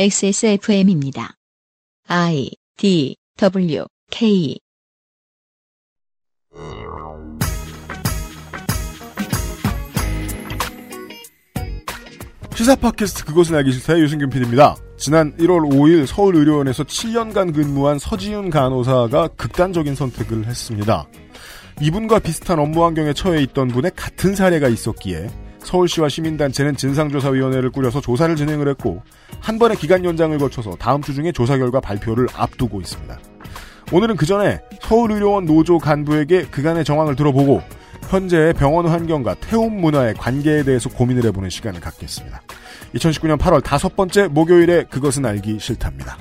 XSFM입니다. I D W K 시사 팟캐스트 그것은 알기 싫다의 유승균 PD입니다. 지난 1월 5일 서울의료원에서 7년간 근무한 서지윤 간호사가 극단적인 선택을 했습니다. 이분과 비슷한 업무 환경에 처해 있던 분의 같은 사례가 있었기에 서울시와 시민단체는 진상조사위원회를 꾸려서 조사를 진행을 했고 한 번의 기간 연장을 거쳐서 다음 주 중에 조사 결과 발표를 앞두고 있습니다. 오늘은 그 전에 서울의료원 노조 간부에게 그간의 정황을 들어보고 현재의 병원 환경과 태움 문화의 관계에 대해서 고민을 해보는 시간을 갖겠습니다. 2019년 8월 다섯 번째 목요일에 그것은 알기 싫답니다.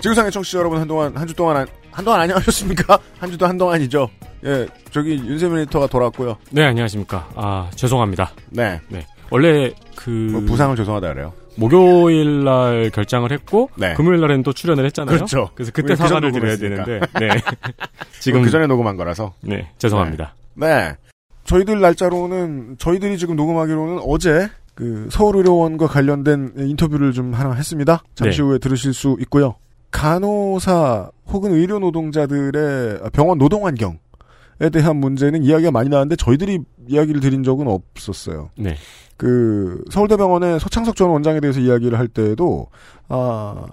지구상의 청취자 여러분 한동안 한 주 동안 안- 한동안 안녕하셨습니까? 한 주도 한동안이죠. 예, 저기 윤세민 에디터가 돌아왔고요. 네, 안녕하십니까. 아, 죄송합니다. 네, 네. 원래 그뭐 부상을 죄송하다 그래요. 목요일 날 결장을 했고 네. 금요일 날에는 또 출연을 했잖아요. 그렇죠. 그래서 그때 그 사과를 드려야. 되는데. 네. 지금 그 전에 녹음한 거라서. 네, 죄송합니다. 네. 저희들 날짜로는 저희들이 지금 녹음하기로는 어제 그 서울의료원과 관련된 인터뷰를 좀 하나 했습니다. 잠시 네. 후에 들으실 수 있고요. 간호사 혹은 의료 노동자들의 병원 노동 환경에 대한 문제는 이야기가 많이 나왔는데 저희들이 이야기를 드린 적은 없었어요. 네. 그 서울대병원의 서창석 전 원장에 대해서 이야기를 할 때에도 아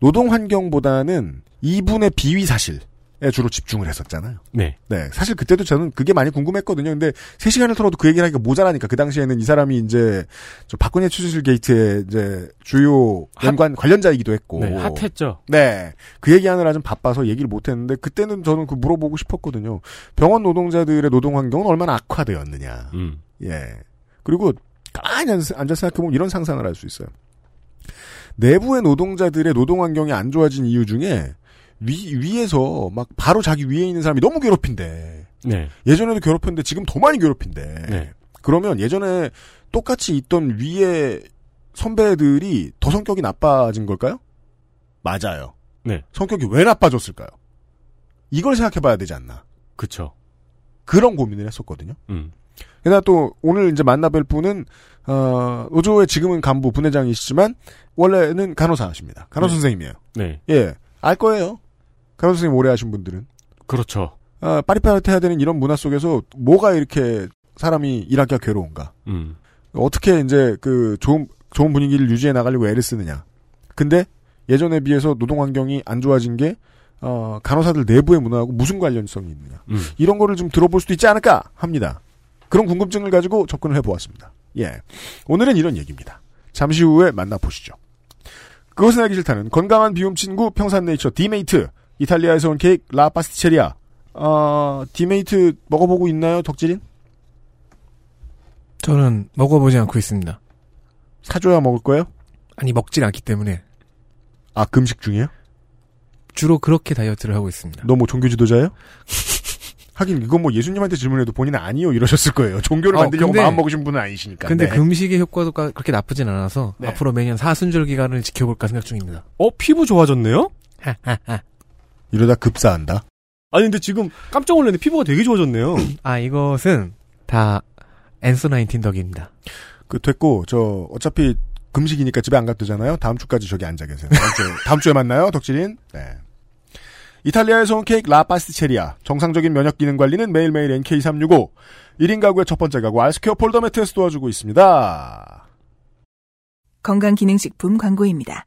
노동 환경보다는 이분의 비위 사실 에 주로 집중을 했었잖아요. 네. 네, 사실 그때도 저는 그게 많이 궁금했거든요. 근데 3시간을 털어도 그 얘기를 하기가 모자라니까 그 당시에는 이 사람이 이제 저 박근혜 추진실 게이트의 이제 주요 연관 관련자이기도 했고. 네, 핫했죠. 네. 그 얘기하느라 좀 바빠서 얘기를 못 했는데 그때는 저는 그 물어보고 싶었거든요. 병원 노동자들의 노동 환경은 얼마나 악화되었느냐. 음. 예. 그리고 가만히 앉아서 생각해보면 이런 상상을 할 수 있어요. 내부의 노동자들의 노동 환경이 안 좋아진 이유 중에 위, 위에서 막 바로 자기 위에 있는 사람이 너무 괴롭힌대. 네. 예전에도 괴롭혔는데 지금 더 많이 괴롭힌대. 네. 그러면 예전에 똑같이 있던 위에 선배들이 더 성격이 나빠진 걸까요? 맞아요. 네. 성격이 왜 나빠졌을까요? 이걸 생각해 봐야 되지 않나. 그쵸. 그런 고민을 했었거든요. 음. 게다가 또 오늘 이제 만나뵐 분은 어, 노조의 지금은 간부 분회장이시지만 원래는 간호사십니다. 간호사 네. 선생님이에요. 네. 예, 알 거예요. 간호사 선생님 오래 하신 분들은 그렇죠. 아, 빠릿빠릿해야 되는 이런 문화 속에서 뭐가 이렇게 사람이 일하기가 괴로운가? 음. 어떻게 이제 그 좋은 좋은 분위기를 유지해 나가려고 애를 쓰느냐? 근데 예전에 비해서 노동 환경이 안 좋아진 게 어, 간호사들 내부의 문화하고 무슨 관련성이 있느냐? 음. 이런 거를 좀 들어볼 수도 있지 않을까 합니다. 그런 궁금증을 가지고 접근을 해보았습니다. 예. 오늘은 이런 얘기입니다. 잠시 후에 만나보시죠. 그것은 알기 싫다는 건강한 비움 친구 평산네이처 디메이트, 이탈리아에서 온 케이크 라 파스티체리아. 어, 디메이트 먹어보고 있나요, 덕질인? 저는 먹어보지 않고 있습니다. 사줘야 먹을 거예요? 아니 먹질 않기 때문에 아, 금식 중이에요? 주로 그렇게 다이어트를 하고 있습니다. 너 뭐 종교 지도자예요? 하긴 이건 뭐 예수님한테 질문해도 본인은 아니요 이러셨을 거예요. 종교를 어, 만들려고 근데- 마음 먹으신 분은 아니시니까. 근데 네. 금식의 효과도 까- 그렇게 나쁘진 않아서 네. 앞으로 매년 사순절 기간을 지켜볼까 생각 중입니다. 어, 피부 좋아졌네요? 이러다 급사한다. 아니, 근데 지금 깜짝 놀랐는데 피부가 되게 좋아졌네요. 아 이것은 다 앤서 나인틴 덕입니다. 그 됐고 저 어차피 금식이니까 집에 안 가도 되잖아요. 다음 주까지 저기 앉아 계세요. 다음 주에, 다음 주에 만나요, 덕질인. 네. 이탈리아에서 온 케이크 라파스티체리아. 정상적인 면역 기능 관리는 매일매일 NK365. 1인 가구의 첫 번째 가구 알스퀘어 폴더 매트에서 도와주고 있습니다. 건강기능식품 광고입니다.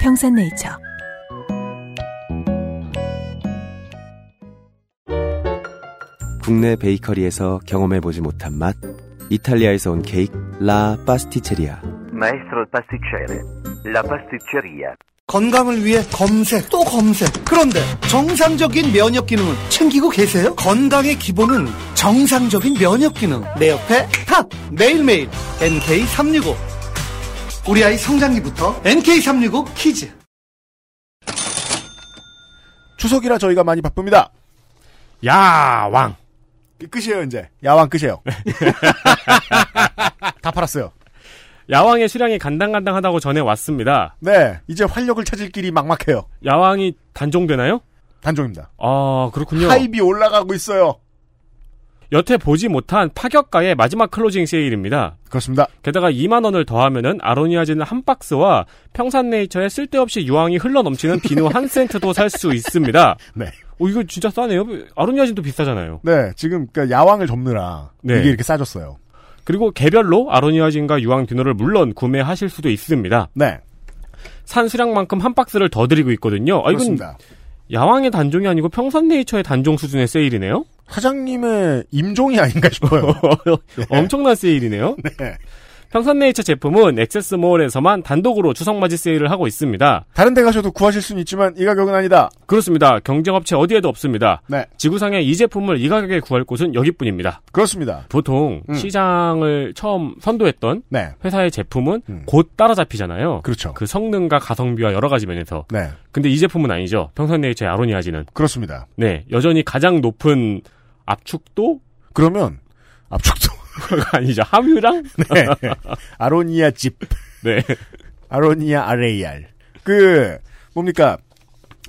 평산네이처. 국내 베이커리에서 경험해보지 못한 맛 이탈리아에서 온 케이크 라 파스티체리아 Maestro pasticcere, la pasticceria. 건강을 위해 검색 또 검색. 그런데 정상적인 면역 기능은 챙기고 계세요? 건강의 기본은 정상적인 면역 기능. 내 옆에 탑 매일매일 NK365. 우리 아이 성장기부터 NK365 키즈. 추석이라 저희가 많이 바쁩니다. 야왕. 끝- 끝이에요 이제. 야왕 끝이에요. 다 팔았어요. 야왕의 수량이 간당간당하다고 전해 왔습니다. 네, 이제 활력을 찾을 길이 막막해요. 야왕이 단종되나요? 단종입니다. 아 그렇군요. hype이 올라가고 있어요. 여태 보지 못한 파격가의 마지막 closing 세일입니다. 그렇습니다. 게다가 2만 원을 더하면은 아로니아진 한 박스와 평산네이처에 쓸데없이 유황이 흘러 넘치는 비누 한 세트도 살 수 있습니다. 네. 오 이거 진짜 싸네요. 아로니아진도 비싸잖아요. 네, 지금 그러니까 야왕을 접느라 네. 이게 이렇게 싸졌어요. 그리고 개별로 아로니아진과 유황 비누를 물론 구매하실 수도 있습니다. 네, 산 수량만큼 한 박스를 더 드리고 있거든요. 아, 이건 그렇습니다. 야왕의 단종이 아니고 평산네이처의 단종 수준의 세일이네요. 사장님의 임종이 아닌가 싶어요. 엄청난 세일이네요. 네. 평산네이처 제품은 액세스몰에서만 단독으로 추석맞이 세일을 하고 있습니다. 다른 데 가셔도 구하실 수는 있지만 이 가격은 아니다. 그렇습니다. 경쟁업체 어디에도 없습니다. 네, 지구상에 이 제품을 이 가격에 구할 곳은 여기뿐입니다. 그렇습니다. 보통 음. 시장을 처음 선도했던 네, 회사의 제품은 음. 곧 따라잡히잖아요. 그렇죠. 그 성능과 가성비와 여러 가지 면에서. 네, 근데 이 제품은 아니죠. 평산네이처의 아로니아진은. 그렇습니다. 네, 여전히 가장 높은 압축도 그러면 압축도 가 아니죠. 함유랑 네. 아로니아 집, 네. 아로니아 RAR. 그 뭡니까?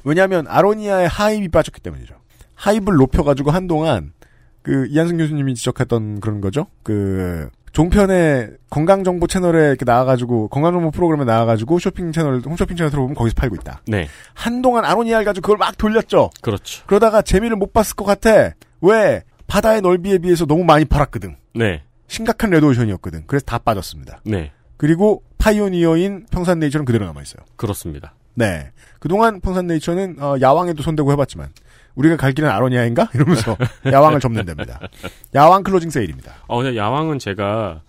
왜냐하면 아로니아의 하입이 빠졌기 때문이죠. 하입을 높여가지고 한동안 그 이한승 교수님이 지적했던 그런 거죠. 그 종편의 건강정보 채널에 이렇게 나와가지고 건강정보 프로그램에 나와가지고 쇼핑 채널 홈쇼핑 채널 들어보면 거기서 팔고 있다. 네. 한동안 아로니아를 가지고 그걸 막 돌렸죠. 그렇죠. 그러다가 재미를 못 봤을 것 같아. 왜? 바다의 넓이에 비해서 너무 많이 팔았거든. 네. 심각한 레드오션이었거든. 그래서 다 빠졌습니다. 네. 그리고 파이오니어인 평산네이처는 그대로 남아 있어요. 그렇습니다. 네. 그동안 평산네이처는 어, 야왕에도 손대고 해봤지만 우리가 갈 길은 아로니아인가? 이러면서 야왕을 접는 데입니다. 야왕 closing 세일입니다. 어, 근데 야왕은 제가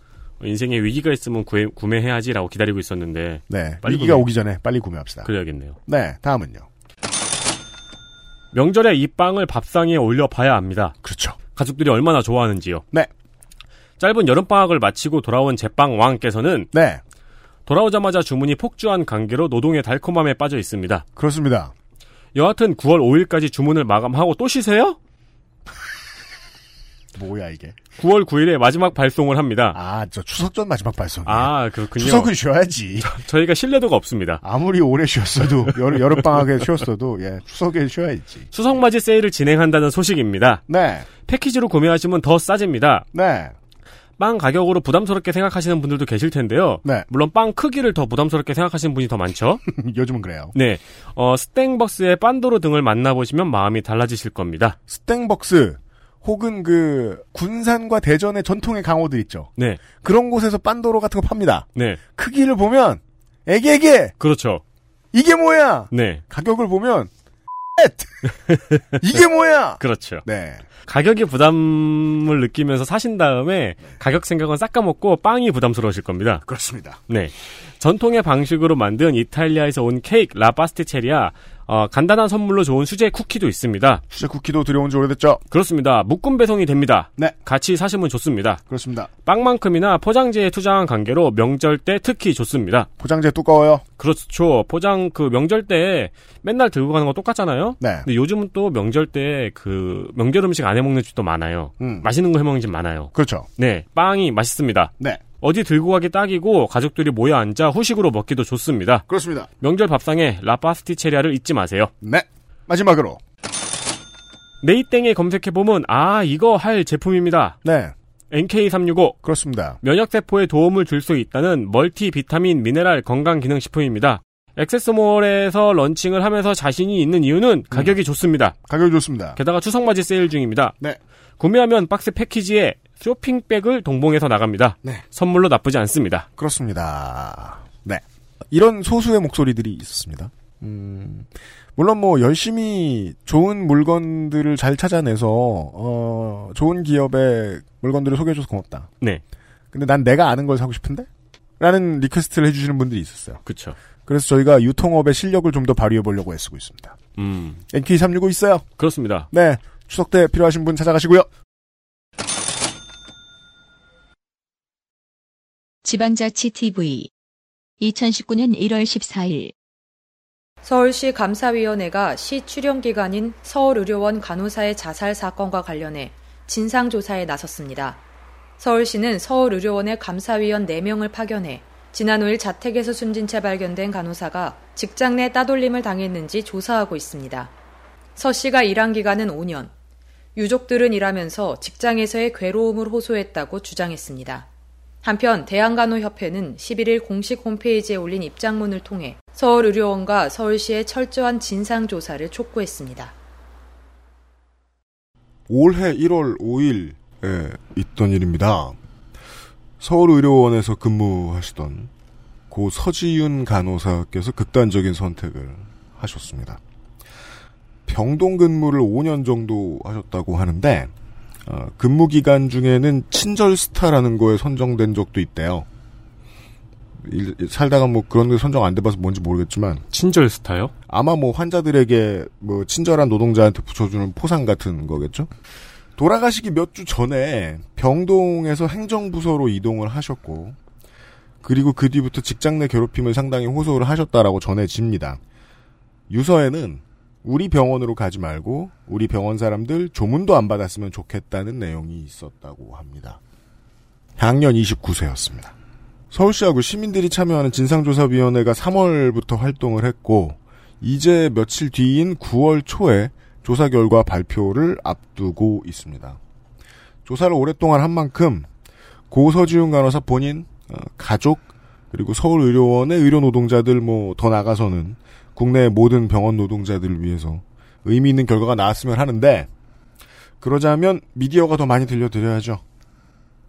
인생에 위기가 있으면 구해, 구매해야지라고 기다리고 있었는데 네. 빨리 위기가 구매. 오기 전에 빨리 구매합시다. 그래야겠네요. 네. 다음은요. 명절에 이 빵을 밥상에 올려봐야 합니다. 그렇죠. 가족들이 얼마나 좋아하는지요. 네. 짧은 여름방학을 마치고 돌아온 제빵 왕께서는 네. 돌아오자마자 주문이 폭주한 관계로 노동의 달콤함에 빠져 있습니다. 그렇습니다. 여하튼 9월 5일까지 주문을 마감하고 또 쉬세요? 뭐야 이게? 9월 9일에 마지막 발송을 합니다. 아, 저 추석 전 마지막 발송. 아, 그렇군요. 추석은 쉬어야지. 저 희가 신뢰도가 없습니다. 아무리 오래 쉬었어도 여름 여름 방학에 쉬었어도 예 추석에 쉬어야지. 추석 맞이 세일을 진행한다는 소식입니다. 네. 패키지로 구매하시면 더 싸집니다. 네. 빵 가격으로 부담스럽게 생각하시는 분들도 계실 텐데요. 네. 물론 빵 크기를 더 부담스럽게 생각하시는 분이 더 많죠. 요즘은 그래요. 네. 어, 스땡벅스의 빤도르 등을 만나보시면 마음이 달라지실 겁니다. 스땡벅스 혹은 그 군산과 대전의 전통의 강호들 있죠. 네. 그런 곳에서 빤도로 같은 거 팝니다. 네. 크기를 보면 애기애기 그렇죠. 이게 뭐야? 네. 가격을 보면 이게 뭐야? 그렇죠. 네. 가격의 부담을 느끼면서 사신 다음에 가격 생각은 싹 까먹고 빵이 부담스러우실 겁니다. 그렇습니다. 네. 전통의 방식으로 만든 이탈리아에서 온 케이크 라파스티체리아 어, 간단한 선물로 좋은 수제 쿠키도 있습니다. 수제 쿠키도 들여온 지 오래됐죠? 그렇습니다. 묶음 배송이 됩니다. 네. 같이 사시면 좋습니다. 그렇습니다. 빵만큼이나 포장재에 투자한 관계로 명절 때 특히 좋습니다. 포장재 두꺼워요. 그렇죠. 포장 그 명절 때 맨날 들고 가는 거 똑같잖아요. 네. 근데 요즘은 또 명절 때 그 명절 음식 안 해 먹는 집도 많아요. 음. 맛있는 거 해 먹는 집 많아요. 그렇죠. 네, 빵이 맛있습니다. 네. 어디 들고 가기 딱이고 가족들이 모여 앉아 후식으로 먹기도 좋습니다. 그렇습니다. 명절 밥상에 라파스티체리아를 잊지 마세요. 네. 마지막으로. 네이땡에 검색해보면 아 이거 할 제품입니다. 네. NK365 그렇습니다. 면역세포에 도움을 줄 수 있다는 멀티 비타민 미네랄 건강기능식품입니다. 액세스몰에서 런칭을 하면서 자신이 있는 이유는 가격이 좋습니다. 가격이 좋습니다. 게다가 추석 맞이 세일 중입니다. 네. 구매하면 박스 패키지에 쇼핑백을 동봉해서 나갑니다. 네. 선물로 나쁘지 않습니다. 그렇습니다. 네. 이런 소수의 목소리들이 있었습니다. 음, 물론 뭐 열심히 좋은 물건들을 잘 찾아내서 어, 좋은 기업의 물건들을 소개해줘서 고맙다. 네. 근데 난 내가 아는 걸 사고 싶은데? 라는 request를 해주시는 분들이 있었어요. 그쵸. 그래서 저희가 유통업의 실력을 좀 더 발휘해 보려고 애쓰고 있습니다. 음, NK365 있어요. 그렇습니다. 네. 추석 때 필요하신 분 찾아가시고요. 지방자치 TV 2019년 1월 14일 서울시 감사위원회가 시 출연 기관인 서울의료원 간호사의 자살 사건과 관련해 진상조사에 나섰습니다. 서울시는 서울의료원의 감사위원 4명을 파견해 지난 5일 자택에서 숨진 채 발견된 간호사가 직장 내 따돌림을 당했는지 조사하고 있습니다. 서 씨가 일한 기간은 5년. 유족들은 일하면서 직장에서의 괴로움을 호소했다고 주장했습니다. 한편 대한간호협회는 11일 공식 홈페이지에 올린 입장문을 통해 서울의료원과 서울시의 철저한 진상조사를 촉구했습니다. 올해 1월 5일에 있던 일입니다. 서울의료원에서 근무하시던 고 서지윤 간호사께서 극단적인 선택을 하셨습니다. 병동 근무를 5년 정도 하셨다고 하는데 어, 근무 기간 중에는 친절 스타라는 거에 선정된 적도 있대요. 일- 살다가 뭐 그런 게 선정 안 돼봐서 뭔지 모르겠지만 친절 스타요? 아마 뭐 환자들에게 뭐 친절한 노동자한테 붙여주는 포상 같은 거겠죠? 돌아가시기 몇 주 전에 병동에서 행정부서로 이동을 하셨고, 그리고 그 뒤부터 직장 내 괴롭힘을 상당히 호소를 하셨다라고 전해집니다. 유서에는 우리 병원으로 가지 말고 우리 병원 사람들 조문도 안 받았으면 좋겠다는 내용이 있었다고 합니다. 향년 29세였습니다. 서울시하고 시민들이 참여하는 진상조사위원회가 3월부터 활동을 했고 이제 며칠 뒤인 9월 초에 조사 결과 발표를 앞두고 있습니다. 조사를 오랫동안 한 만큼 고서지훈 간호사 본인, 어, 가족 그리고 서울의료원의 의료 노동자들 뭐 더 나가서는 국내 모든 병원 노동자들을 위해서 의미 있는 결과가 나왔으면 하는데 그러자면 미디어가 더 많이 들려드려야죠.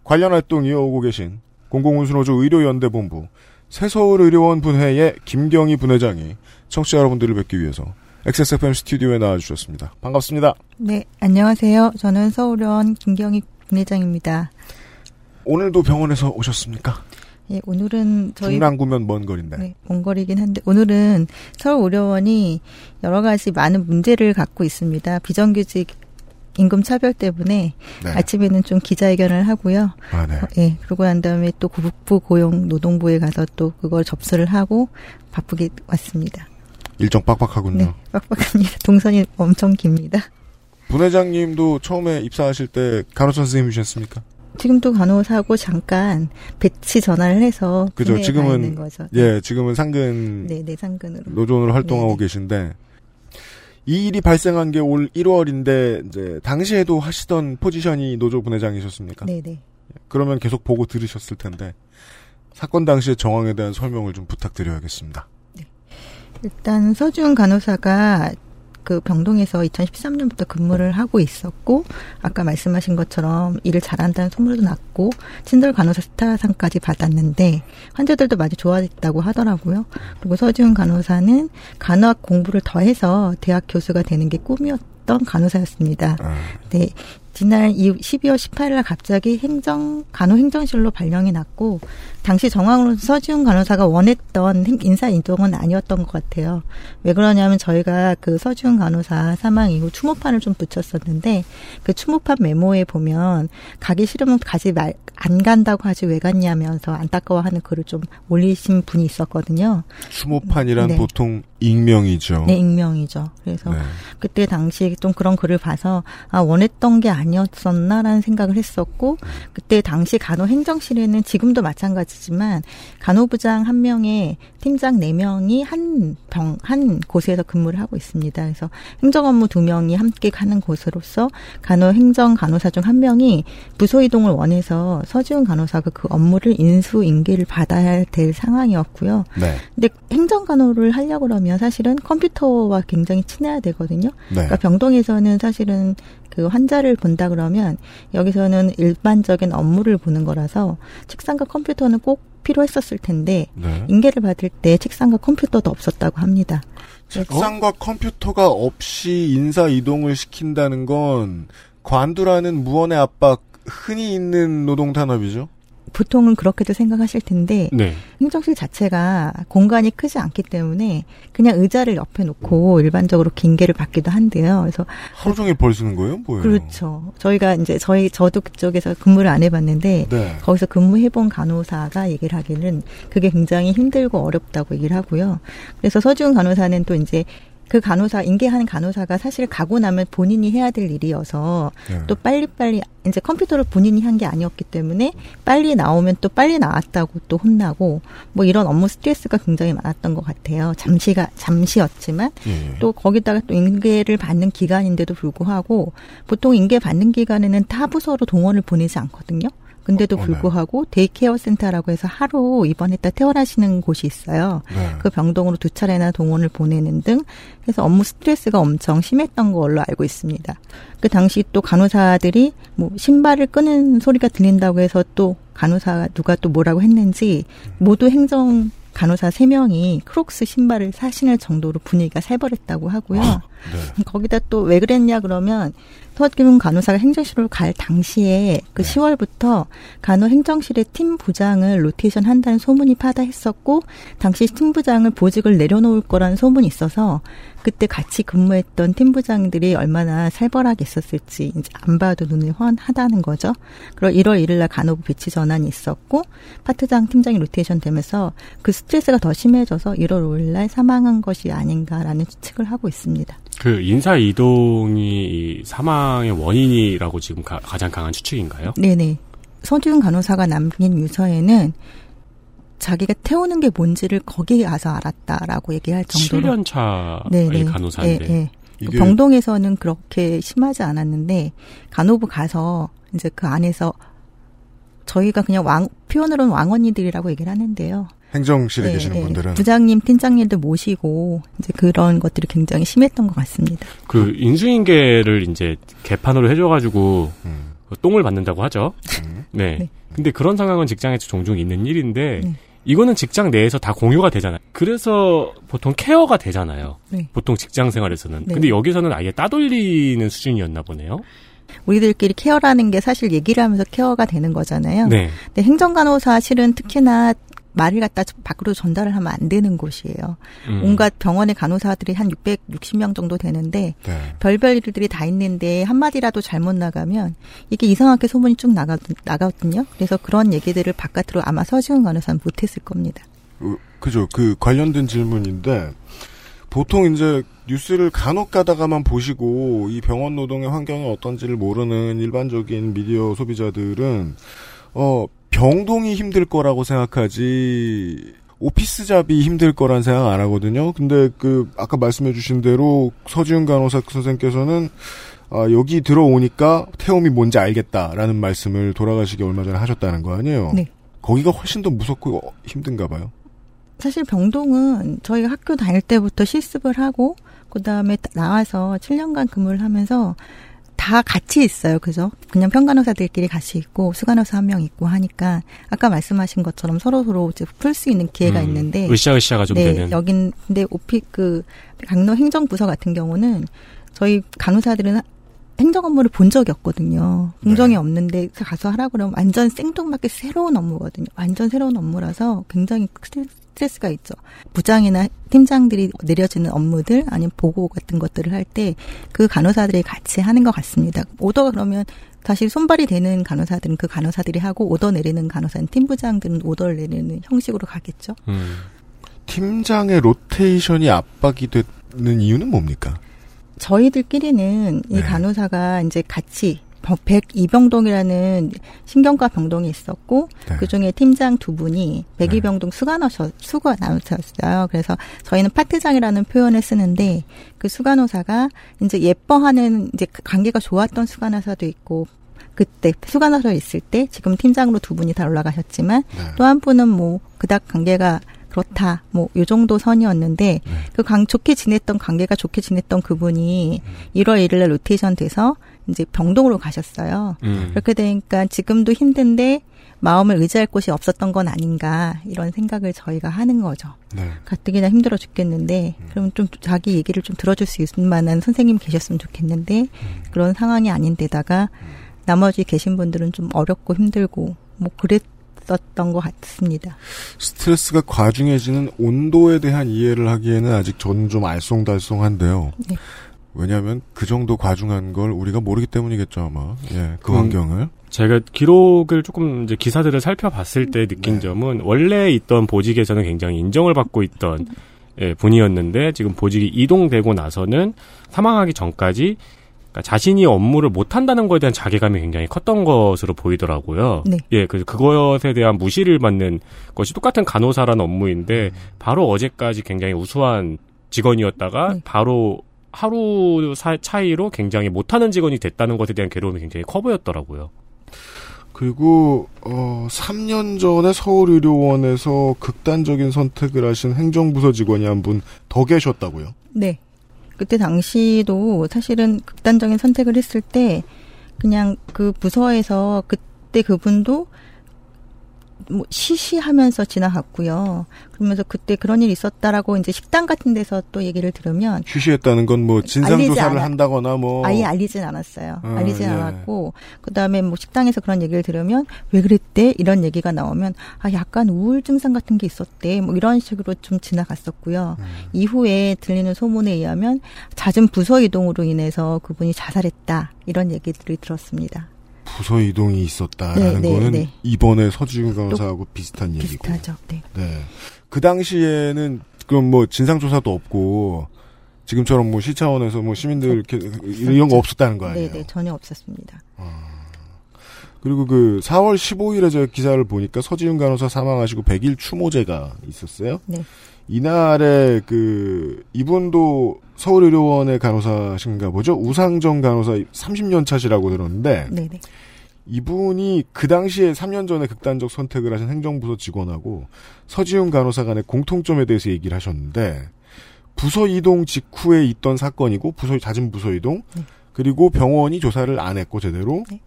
관련 활동 이어오고 계신 공공운수노조 의료연대본부 새서울의료원 분회의 김경희 분회장이 청취자 여러분들을 뵙기 위해서 XSFM 스튜디오에 나와주셨습니다. 반갑습니다. 네, 안녕하세요. 저는 서울원 김경희 분회장입니다. 오늘도 병원에서 오셨습니까? 예, 오늘은 저희 중랑구면 먼 거리인데. 네, 먼 거리긴 한데 오늘은 서울 의료원이 여러 가지 많은 문제를 갖고 있습니다. 비정규직 임금 차별 때문에 네. 아침에는 좀 기자회견을 하고요. 아, 네. 어, 예, 그러고 난 다음에 또 국부 고용 노동부에 가서 또 그걸 접수를 하고 바쁘게 왔습니다. 일정 빡빡하군요. 네, 빡빡합니다. 동선이 엄청 깁니다. 분회장님도 처음에 입사하실 때 간호사 선생님이셨습니까? 지금도 간호사고 잠깐 배치 전화를 해서 그죠. 지금은. 예, 지금은 상근 네, 네 상근으로. 노조원으로 활동하고 네, 네. 계신데 이 일이 발생한 게 올 1월인데 이제 당시에도 하시던 포지션이 노조 분회장이셨습니까? 네, 네. 그러면 계속 보고 들으셨을 텐데 사건 당시의 정황에 대한 설명을 좀 부탁드려야겠습니다. 일단 서준 간호사가 그 병동에서 2013년부터 근무를 하고 있었고 아까 말씀하신 것처럼 일을 잘한다는 소문도 났고 친절 간호사 스타상까지 받았는데 환자들도 많이 좋아했다고 하더라고요. 그리고 서준 간호사는 간호학 공부를 더해서 대학 교수가 되는 게 꿈이었던 간호사였습니다. 아, 네. 지난 12월 18일 날 갑자기 행정, 간호행정실로 발령이 났고, 당시 정황으로 서지훈 간호사가 원했던 행- 인사 이동은 아니었던 것 같아요. 왜 그러냐면 저희가 그 서지훈 간호사 사망 이후 추모판을 좀 붙였었는데, 그 추모판 메모에 보면, 가기 싫으면 가지 말, 안 간다고 하지 왜 갔냐면서 안타까워하는 글을 좀 올리신 분이 있었거든요. 추모판이란 네. 보통 익명이죠. 네, 익명이죠. 그래서 네. 그때 당시 좀 그런 글을 봐서 아 원했던 게 아니었었나라는 생각을 했었고 그때 당시 간호행정실에는 지금도 마찬가지지만 간호부장 한 명에 팀장 네 명이 한 병 한 곳에서 근무를 하고 있습니다. 그래서 행정 업무 두 명이 함께 가는 곳으로서 간호행정 간호사 중 한 명이 부서 이동을 원해서 서지훈 간호사가 그 업무를 인수 인계를 받아야 될 상황이었고요. 네. 근데 행정 간호를 하려고 그러면 사실은 컴퓨터와 굉장히 친해야 되거든요. 네. 그러니까 병동에서는 사실은 그 환자를 본다 그러면 여기서는 일반적인 업무를 보는 거라서 책상과 컴퓨터는 꼭 필요했었을 텐데 네. 인계를 받을 때 책상과 컴퓨터도 없었다고 합니다. 책상과 컴퓨터가 없이 인사 이동을 시킨다는 건 관두라는 무언의 압박 흔히 있는 노동 탄압이죠. 보통은 그렇게도 생각하실 텐데 네. 행정실 자체가 공간이 크지 않기 때문에 그냥 의자를 옆에 놓고 일반적으로 긴계를 받기도 한데요. 그래서 하루 종일 벌 쓰는 거예요? 뭐예요? 그렇죠. 저희가 이제 저희 저도 그쪽에서 근무를 안 해봤는데 네. 거기서 근무해본 간호사가 얘기를 하기는 그게 굉장히 힘들고 어렵다고 얘기를 하고요. 그래서 서지훈 간호사는 또 이제 그 간호사 인계하는 간호사가 사실 가고 나면 본인이 해야 될 일이어서 네. 또 빨리빨리 이제 컴퓨터를 본인이 한 게 아니었기 때문에 빨리 나오면 또 빨리 나왔다고 또 혼나고 뭐 이런 업무 스트레스가 굉장히 많았던 것 같아요. 잠시가 잠시였지만 예, 예. 또 거기다가 또 인계를 받는 기간인데도 불구하고 보통 인계 받는 기간에는 타 부서로 동원을 보내지 않거든요. 근데도. 불구하고 day care 센터라고 해서 하루 입원했다 퇴원하시는 곳이 있어요. 네. 그 병동으로 두 차례나 동원을 보내는 등 해서 업무 스트레스가 엄청 심했던 걸로 알고 있습니다. 그 당시 또 간호사들이 뭐 신발을 끄는 소리가 들린다고 해서 또 간호사 누가 또 뭐라고 했는지 모두 행정 간호사 세명이 크록스 신발을 사 신을 정도로 분위기가 새버렸다고 하고요. 네. 거기다 또 왜 그랬냐 그러면 서학기문 간호사가 행정실로 갈 당시에 그 네. 10월부터 간호 행정실의 팀 부장을 로테이션 한다는 소문이 파다했었고 당시 팀 부장을 보직을 내려놓을 거라는 소문이 있어서 그때 같이 근무했던 팀 부장들이 얼마나 살벌하게 있었을지 이제 안 봐도 눈이 훤하다는 거죠. 그리고 1월 1일 날 간호부 배치 전환이 있었고 파트장 팀장이 로테이션 되면서 그 스트레스가 더 심해져서 1월 5일 날 사망한 것이 아닌가라는 추측을 하고 있습니다. 그 인사 이동이 이 사망의 원인이라고 지금 가, 장 강한 추측인가요? 네네. 서지훈 간호사가 남긴 유서에는 자기가 태우는 게 뭔지를 거기에 가서 알았다라고 얘기할 정도로 7년 차의 네네. 간호사인데. 예, 예. 이게 병동에서는 그렇게 심하지 않았는데 간호부 가서 이제 그 안에서 저희가 그냥 왕 표현으로는 왕언니들이라고 얘기를 하는데요. 행정실에 예, 계시는 예. 분들은 부장님, 팀장님들 모시고 이제 그런 것들이 굉장히 심했던 것 같습니다. 그 인수인계를 이제 개판으로 해줘가지고 음, 그 똥을 받는다고 하죠. 음. 네. 네. 근데 그런 상황은 직장에서 종종 있는 일인데 네. 이거는 직장 내에서 다 공유가 되잖아요. 그래서 보통 케어가 되잖아요. 네. 보통 직장 생활에서는. 네. 근데 여기서는 아예 따돌리는 수준이었나 보네요. 우리들끼리 케어라는 게 사실 얘기를 하면서 케어가 되는 거잖아요. 네. 근데 행정간호사 실은 특히나 말을 갖다 밖으로 전달을 하면 안 되는 곳이에요. 음. 온갖 병원의 간호사들이 한 660명 정도 되는데 네. 별별 일들이 다 있는데 한마디라도 잘못 나가면 이게 이상하게 소문이 쭉 나가, 나가거든요. 그래서 그런 얘기들을 바깥으로 아마 서지훈 간호사는 못했을 겁니다. 어, 그죠. 그 관련된 질문인데 보통 이제 뉴스를 간혹 가다가만 보시고 이 병원 노동의 환경이 어떤지를 모르는 일반적인 미디어 소비자들은 어 병동이 힘들 거라고 생각하지 오피스 잡이 힘들 거란 생각 안 하거든요. 근데 그 아까 말씀해 주신 대로 서지훈 간호사 선생께서는 아, 여기 들어오니까 태움이 뭔지 알겠다라는 말씀을 돌아가시기 얼마 전에 하셨다는 거 아니에요? 네. 거기가 훨씬 더 무섭고 어, 힘든가 봐요. 사실 병동은 저희가 학교 다닐 때부터 실습을 하고 그다음에 나와서 7년간 근무를 하면서 다 같이 있어요. 그죠? 그냥 평간호사들끼리 같이 있고 수간호사 한 명 있고 하니까 아까 말씀하신 것처럼 서로 서로 이제 풀 수 있는 기회가 음, 있는데 으쌰으쌰가 좀 네, 되는. 여긴 근데 오피 그 강로 행정부서 같은 경우는 저희 간호사들은 행정 업무를 본 적이 없거든요. 공정이 네. 없는데 가서 하라 그러면 완전 생뚱맞게 새로운 업무거든요. 완전 새로운 업무라서 굉장히 스트레스가 있죠. 부장이나 팀장들이 내려지는 업무들 아니면 보고 같은 것들을 할 때 그 간호사들이 같이 하는 것 같습니다. 오더가 그러면 사실 손발이 되는 간호사들은 그 간호사들이 하고 오더 내리는 간호사는 팀부장들은 오더를 내리는 형식으로 가겠죠. 음. 팀장의 로테이션이 압박이 되는 이유는 뭡니까? 저희들끼리는 이 네. 간호사가 이제 같이 102병동이라는 신경과 병동이 있었고 네. 그 중에 팀장 두 분이 102병동 수간호사 수간호사였어요. 그래서 저희는 파트장이라는 표현을 쓰는데 그 수간호사가 이제 예뻐하는 이제 그 관계가 좋았던 수간호사도 있고 그때 수간호사 있을 때 지금 팀장으로 두 분이 다 올라가셨지만 네. 또한 분은 뭐 그닥 관계가 그렇다 뭐 요 정도 선이었는데 네. 그 관, 좋게 지냈던 관계가 좋게 지냈던 그분이 1월 1일 날 로테이션 돼서 이제 병동으로 가셨어요. 음. 그렇게 되니까 지금도 힘든데 마음을 의지할 곳이 없었던 건 아닌가 이런 생각을 저희가 하는 거죠. 네. 가뜩이나 힘들어 죽겠는데 그럼 좀 자기 얘기를 좀 들어줄 수 있을 만한 선생님 계셨으면 좋겠는데 그런 상황이 아닌데다가 나머지 계신 분들은 좀 어렵고 힘들고 뭐 그랬 있었던 것 같습니다. 스트레스가 과중해지는 온도에 대한 이해를 하기에는 아직 저는 좀 알쏭달쏭한데요. 네. 왜냐하면 그 정도 과중한 걸 우리가 모르기 때문이겠죠 아마. 예, 그 음. 환경을. 제가 기록을 조금 이제 기사들을 살펴봤을 때 느낀 네. 점은 원래 있던 보직에서는 굉장히 인정을 받고 있던 예, 분이었는데 지금 보직이 이동되고 나서는 사망하기 전까지 그러니까 자신이 업무를 못 한다는 것에 대한 자괴감이 굉장히 컸던 것으로 보이더라고요. 네. 예, 그 그것에 대한 무시를 받는 것이 똑같은 간호사라는 업무인데 바로 어제까지 굉장히 우수한 직원이었다가 네. 바로 하루 사- 차이로 굉장히 못하는 직원이 됐다는 것에 대한 괴로움이 굉장히 커 보였더라고요. 그리고 어 3년 전에 서울의료원에서 극단적인 선택을 하신 행정부서 직원이 한 분 더 계셨다고요. 네. 그때 당시도 사실은 극단적인 선택을 했을 때 그냥 그 부서에서 그때 그분도 뭐 시시하면서 지나갔고요. 그러면서 그때 그런 일이 있었다라고 이제 식당 같은 데서 또 얘기를 들으면 휴시했다는 건 뭐 진상 조사를 한다거나 뭐 아예 알리진 않았어요. 아, 알리진 예. 않았고 그다음에 뭐 식당에서 그런 얘기를 들으면 왜 그랬대 이런 얘기가 나오면 아 약간 우울 증상 같은 게 있었대 뭐 이런 식으로 좀 지나갔었고요. 음. 이후에 들리는 소문에 의하면 잦은 부서 이동으로 인해서 그분이 자살했다 이런 얘기들이 들었습니다. 부서 이동이 있었다라는 네, 네, 거는 네. 이번에 서지훈 변호사하고 비슷한 얘기고. 비슷하죠. 네. 네. 그 당시에는 그럼 뭐 진상 조사도 없고 지금처럼 뭐 시차원에서 뭐 시민들 이렇게 이런 거 없었다는 거 아니에요? 네, 네, 전혀 없었습니다. 그리고 그 4월 15일에 제가 기사를 보니까 서지훈 간호사 사망하시고 100일 추모제가 있었어요. 네. 이날에 그 이분도 서울의료원의 간호사신가 보죠. 우상정 간호사 30년 차시라고 들었는데 네, 네. 이분이 그 당시에 3년 전에 극단적 선택을 하신 행정부서 직원하고 서지훈 간호사 간의 공통점에 대해서 얘기를 하셨는데 부서 이동 직후에 있던 사건이고 부서 잦은 부서 이동 네. 그리고 병원이 조사를 안 했고 제대로 네.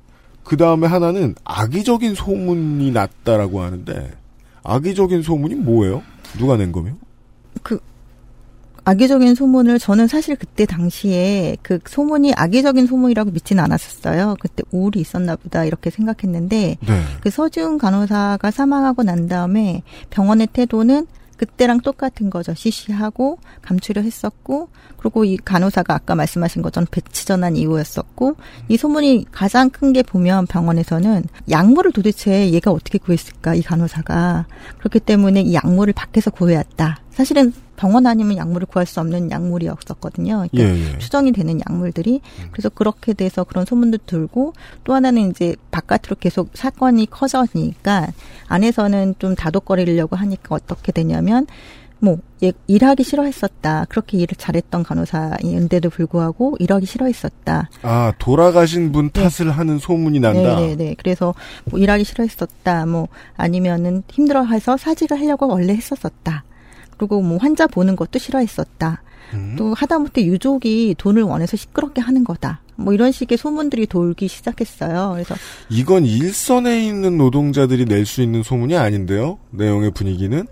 그 다음에 하나는 악의적인 소문이 났다라고 하는데 악의적인 소문이 뭐예요? 누가 낸 거며? 악의적인 소문을 저는 사실 그때 당시에 그 소문이 악의적인 소문이라고 믿지는 않았었어요. 그때 우울이 있었나 보다 이렇게 생각했는데 네. 그 서지훈 간호사가 사망하고 난 다음에 병원의 태도는 그때랑 똑같은 거죠. 시시하고 감추려 했었고 그리고 이 간호사가 아까 말씀하신 것처럼 배치 전환 이후였었고 이 소문이 가장 큰 게 보면 병원에서는 약물을 도대체 얘가 어떻게 구했을까 이 간호사가 그렇기 때문에 이 약물을 밖에서 구해왔다. 사실은 병원 아니면 약물을 구할 수 없는 약물이었었거든요. 그러니까 예, 예. 추정이 되는 약물들이. 그래서 그렇게 돼서 그런 소문도 들고 또 하나는 이제 바깥으로 계속 사건이 커져니까 안에서는 좀 다독거리려고 하니까 어떻게 되냐면 뭐 얘- 일하기 싫어했었다. 그렇게 일을 잘했던 간호사인데도 불구하고 일하기 싫어했었다. 아 돌아가신 분 탓을 하는 소문이 난다. 네네네. 그래서 뭐 일하기 싫어했었다. 뭐 아니면은 힘들어해서 사직을 하려고 원래 했었었다 그리고 뭐 환자 보는 것도 싫어했었다 음? 또 하다못해 유족이 돈을 원해서 시끄럽게 하는 거다. 뭐 이런 식의 소문들이 돌기 시작했어요. 그래서 이건 일선에 있는 노동자들이 낼 수 있는 소문이 아닌데요. 내용의 분위기는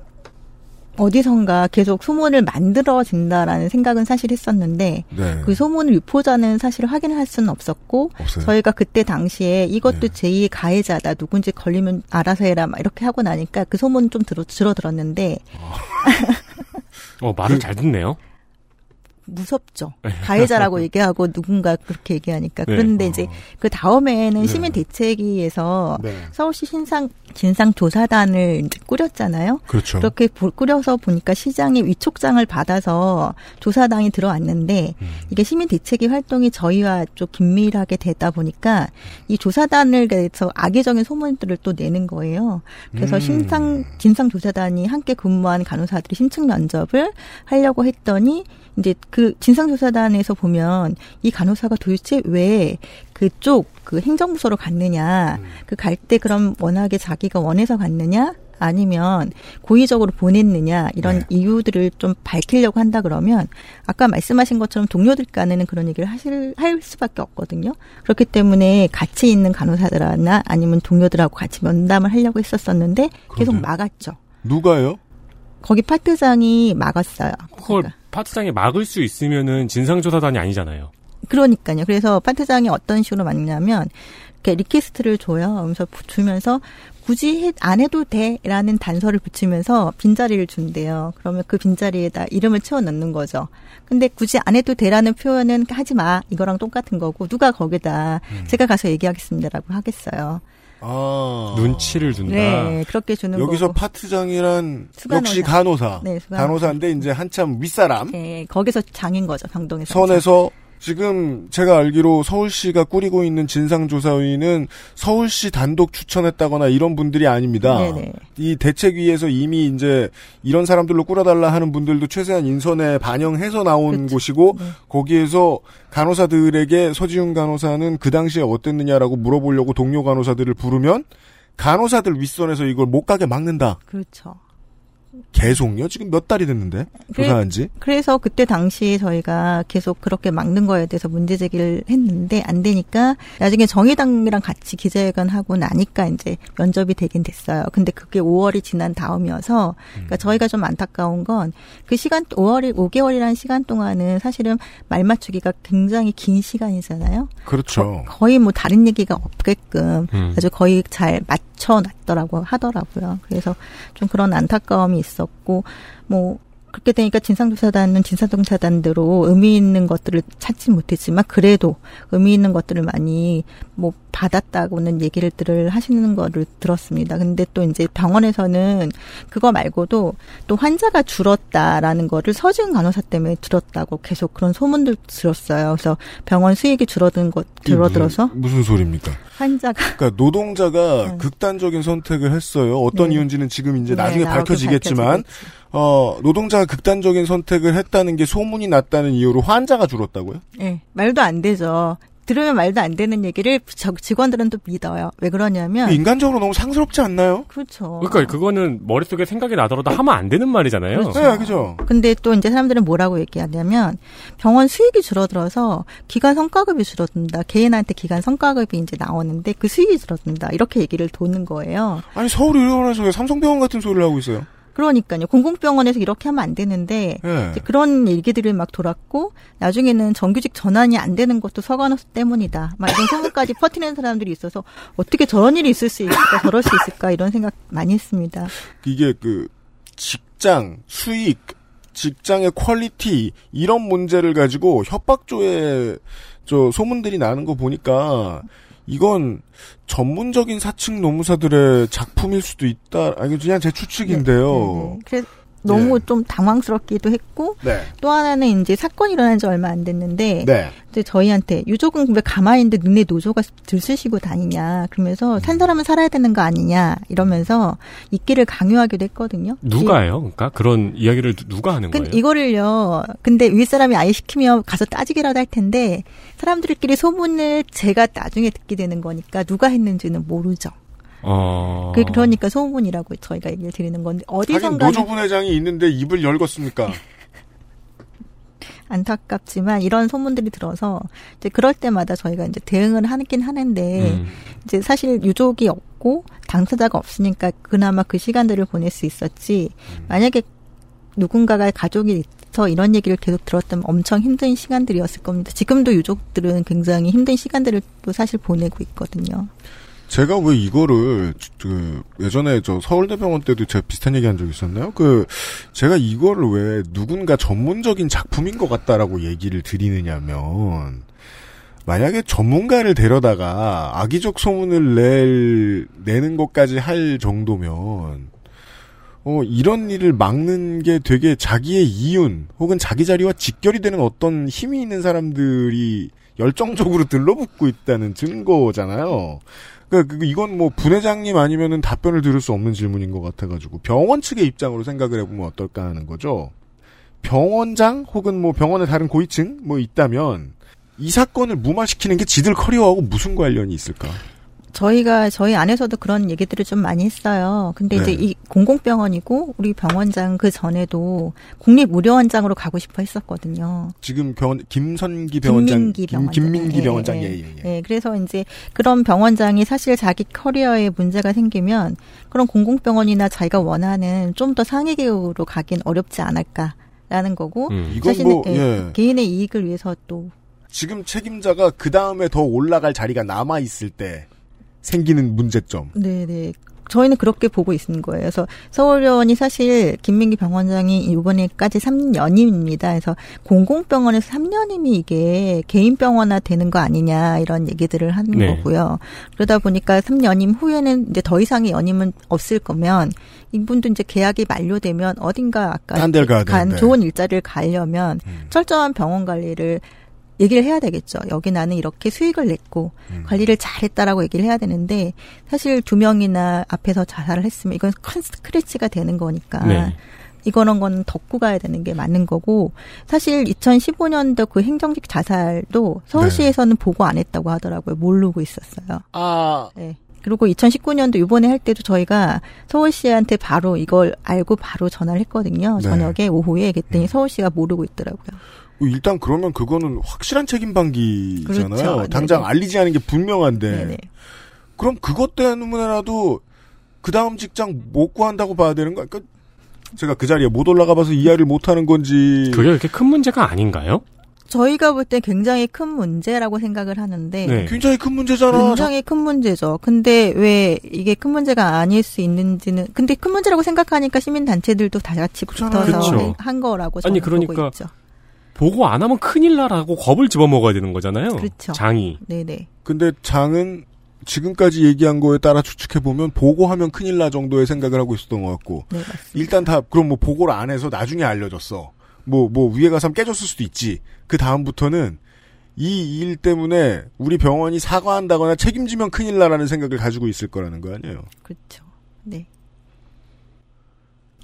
어디선가 계속 소문을 만들어진다라는 생각은 사실 했었는데 네. 그 소문을 유포자는 사실 확인할 수는 없었고 없어요. 저희가 그때 당시에 이것도 네. 제2의 가해자다 누군지 걸리면 알아서 해라 막 이렇게 하고 나니까 그 소문 좀 들어 줄어들었는데 어, 말을 그- 잘 듣네요. 무섭죠. 가해자라고 얘기하고 누군가 그렇게 얘기하니까. 네. 그런데 이제 그 다음에는 네. 시민 대책위에서 네. 서울시 신상 진상 조사단을 이제 꾸렸잖아요. 그렇죠. 그렇게 보- 꾸려서 보니까 시장의 위촉장을 받아서 조사단이 들어왔는데 음. 이게 시민 대책위 활동이 저희와 좀 긴밀하게 되다 보니까 이 조사단을 대해서 악의적인 소문들을 또 내는 거예요. 그래서 음. 신상 진상 조사단이 함께 근무한 간호사들이 심층 면접을 하려고 했더니 이제 그 진상조사단에서 보면 이 간호사가 도대체 왜 그쪽 그 행정부서로 갔느냐, 음. 그갈 때 그럼 워낙에 자기가 원해서 갔느냐, 아니면 고의적으로 보냈느냐 이런 네. 이유들을 좀 밝히려고 한다 그러면 아까 말씀하신 것처럼 동료들 간에는 그런 얘기를 하실 할 수밖에 없거든요. 그렇기 때문에 같이 있는 간호사들이나 아니면 동료들하고 같이 면담을 하려고 했었었는데 계속? 막았죠. 누가요? 거기 파트장이 막았어요. 그걸 그러니까. 파트장이 막을 수 있으면은 진상조사단이 아니잖아요. 그러니까요. 그래서 파트장이 어떤 식으로 막냐면 이렇게 request를 줘요. 그러면서 주면서 굳이 해- 안 해도 돼라는 단서를 붙이면서 빈자리를 준대요. 그러면 그 빈자리에다 이름을 채워 넣는 거죠. 근데 굳이 안 해도 돼라는 표현은 하지 마. 이거랑 똑같은 거고 누가 거기다 음. 제가 가서 얘기하겠습니다라고 하겠어요. 아. 눈치를 준다. 네, 그렇게 주는 여기서 거고. 파트장이란 수간호사. 역시 간호사. 네, 수간호사. 간호사인데 이제 한참 윗사람. 네, 거기서 장인 거죠. 병동에서. 선에서 지금 제가 알기로 서울시가 꾸리고 있는 진상조사위는 서울시 단독 추천했다거나 이런 분들이 아닙니다. 네네. 이 대책위에서 이미 이제 이런 사람들로 꾸려달라 하는 분들도 최대한 인선에 반영해서 나온 그렇죠. 곳이고 네. 거기에서 간호사들에게 서지훈 간호사는 그 당시에 어땠느냐라고 물어보려고 동료 간호사들을 부르면 간호사들 윗선에서 이걸 못 가게 막는다. 그렇죠. 계속요? 지금 몇 달이 됐는데 그래- 조사한 지? 그래서 그때 당시에 저희가 계속 그렇게 막는 거에 대해서 문제 제기를 했는데 안 되니까 나중에 정의당이랑 같이 기자회견 하고 나니까 이제 면접이 되긴 됐어요. 근데 그게 5월이 지난 다음이어서 그러니까 저희가 좀 안타까운 건 그 시간 5월이 5개월이라는 시간 동안은 사실은 말 맞추기가 굉장히 긴 시간이잖아요. 그렇죠. 거 의 뭐 다른 얘기가 없게끔 음. 아주 거의 잘 맞춰 놨더라고 하더라고요. 그래서 좀 그런 안타까움이 있었고 뭐 그렇게 되니까 진상조사단은 진상조사단대로 의미 있는 것들을 찾지 못했지만 그래도 의미 있는 것들을 많이 뭐 받았다고는 얘기를 하시는 거를 들었습니다. 근데 또 이제 병원에서는 그거 말고도 또 환자가 줄었다라는 거를 서지은 간호사 때문에 줄었다고 계속 그런 소문들 들었어요. 그래서 병원 수익이 줄어든 것 이게 줄어들어서 무슨, 무슨 소리입니까? 환자가 그러니까 노동자가 네. 극단적인 선택을 했어요. 어떤 네. 이유인지는 지금 이제 네, 나중에 밝혀지겠지만 밝혀지겠지. 어, 노동자가 극단적인 선택을 했다는 게 소문이 났다는 이유로 환자가 줄었다고요? 예, 말도 안 되죠. 들으면 말도 안 되는 얘기를 저- 직원들은 또 믿어요. 왜 그러냐면 인간적으로 너무 상스럽지 않나요? 그렇죠. 그러니까 그거는 머릿속에 생각이 나더라도 하면 안 되는 말이잖아요. 그렇죠. 네, 그죠. 근데 또 이제 사람들은 뭐라고 얘기하냐면 병원 수익이 줄어들어서 기간 성과급이 줄어든다. 개인한테 기간 성과급이 이제 나오는데 그 수익이 줄어든다. 이렇게 얘기를 도는 거예요. 아니 서울 의료원에서 왜 삼성병원 같은 소리를 하고 있어요? 그러니까요. 공공병원에서 이렇게 하면 안 되는데 예. 이제 그런 얘기들이 막 돌았고 나중에는 정규직 전환이 안 되는 것도 서간호사 때문이다. 막 이런 소문까지 퍼뜨리는 사람들이 있어서 어떻게 저런 일이 있을 수 있을까, 저럴 수 있을까 이런 생각 많이 했습니다. 이게 그 직장 수익 직장의 quality 이런 문제를 가지고 협박조의 저 소문들이 나는 거 보니까 이건 전문적인 사측 노무사들의 작품일 수도 있다. 아니 그냥 제 추측인데요. 네, 네. 그래서 너무 네. 좀 당황스럽기도 했고 네. 또 하나는 이제 사건이 일어난 지 얼마 안 됐는데 네. 이제 저희한테 유족은 왜 가만히 있는데 너네 노조가 들쑤시고 다니냐 그러면서 산 사람은 살아야 되는 거 아니냐 이러면서 있기를 강요하기도 했거든요. 누가요? 그러니까 그런 이야기를 누- 누가 하는 근 거예요? 이거를요. 근데 윗사람이 아예 시키면 가서 따지기라도 할 텐데 사람들끼리 소문을 제가 나중에 듣게 되는 거니까 누가 했는지는 모르죠. 어. 그- 그러니까 소문이라고 저희가 얘기를 드리는 건데 어디선가 노조분 회장이 있는데 입을 열겠습니까? 안타깝지만 이런 소문들이 들어서 이제 그럴 때마다 저희가 이제 대응을 하긴 하는데 음. 이제 사실 유족이 없고 당사자가 없으니까 그나마 그 시간들을 보낼 수 있었지 만약에 누군가가 가족이 있어 이런 얘기를 계속 들었다면 엄청 힘든 시간들이었을 겁니다. 지금도 유족들은 굉장히 힘든 시간들을 또 사실 보내고 있거든요. 제가 왜 이거를 그 예전에 저 서울대병원 때도 제가 비슷한 얘기 한 적 있었나요? 그 제가 이거를 왜 누군가 전문적인 작품인 것 같다라고 얘기를 드리느냐면 만약에 전문가를 데려다가 악의적 소문을 낼 내는 것까지 할 정도면 어 이런 일을 막는 게 되게 자기의 이윤 혹은 자기 자리와 직결이 되는 어떤 힘이 있는 사람들이 열정적으로 들러붙고 있다는 증거잖아요. 그러니까 그- 이건 뭐 부회장님 아니면은 답변을 들을 수 없는 질문인 것 같아가지고 병원 측의 입장으로 생각을 해보면 어떨까 하는 거죠. 병원장 혹은 뭐 병원의 다른 고위층 뭐 있다면 이 사건을 무마시키는 게 지들 커리어하고 무슨 관련이 있을까? 저희가 저희 안에서도 그런 얘기들을 좀 많이 했어요. 근데 네. 이제 이 공공병원이고 우리 병원장 그 전에도 국립의료원장으로 가고 싶어 했었거든요. 지금 병원 김선기 병원장, 김민기 김, 병원장. 김민기 예, 병원장 예, 예, 예, 예. 예, 그래서 이제 그런 병원장이 사실 자기 커리어에 문제가 생기면 그런 공공병원이나 자기가 원하는 좀 더 상위 계급으로 가긴 어렵지 않을까라는 거고 음. 자신의 뭐 예, 예. 개인의 이익을 위해서 또 지금 책임자가 그 다음에 더 올라갈 자리가 남아 있을 때 생기는 문제점. 네네 저희는 그렇게 보고 있는 거예요. 그래서 서울의원이 사실 김민기 병원장이 이번에까지 3년임입니다. 그래서 공공병원에서 3년임이 이게 개인 병원화 되는 거 아니냐 이런 얘기들을 하는 네. 거고요. 그러다 보니까 3년임 후에는 이제 더 이상의 연임은 없을 거면 이분도 이제 계약이 만료되면 어딘가 아까 간 되는데. 좋은 일자리를 가려면 음. 철저한 병원 관리를 얘기를 해야 되겠죠. 여기 나는 이렇게 수익을 냈고 음. 관리를 잘했다라고 얘기를 해야 되는데 사실 두 명이나 앞에서 자살을 했으면 이건 큰 스크래치가 되는 거니까 네. 이거는 건 덮고 가야 되는 게 맞는 거고 사실 2015년도 그 행정직 자살도 서울시에서는 보고 안 했다고 하더라고요. 모르고 있었어요. 아, 네. 그리고 2019년도 이번에 할 때도 저희가 서울시한테 바로 이걸 알고 바로 전화를 했거든요. 네. 저녁에 오후에 그랬더니 음. 서울시가 모르고 있더라고요. 일단 그러면 그거는 확실한 책임 방기잖아요. 그렇죠. 당장 네네. 알리지 않은 게 분명한데. 네네. 그럼 그것 때문에라도 그 다음 직장 못 구한다고 봐야 되는 거. 그러니까 제가 그 자리에 못 올라가 봐서 이해를 못 하는 건지. 그게 그렇게 큰 문제가 아닌가요? 저희가 볼 때 굉장히 큰 문제라고 생각을 하는데 네. 굉장히 큰 문제잖아. 굉장히 큰 문제죠. 근데 왜 이게 큰 문제가 아닐 수 있는지는 근데 큰 문제라고 생각하니까 시민 단체들도 다 같이. 붙어서 그렇죠. 한 거라고 아니, 저는 보고 그러니까 있죠. 보고 안 하면 큰일 나라고 겁을 집어먹어야 되는 거잖아요. 그렇죠. 장이. 네네. 근데 장은 지금까지 얘기한 거에 따라 추측해 보면 보고하면 큰일 나 정도의 생각을 하고 있었던 것 같고 네 맞습니다. 일단 다 그럼 뭐 보고를 안 해서 나중에 알려줬어. 뭐 뭐 위에 가서 하면 깨졌을 수도 있지. 그 다음부터는 이 일 때문에 우리 병원이 사과한다거나 책임지면 큰일 나라는 생각을 가지고 있을 거라는 거 아니에요. 그렇죠. 네.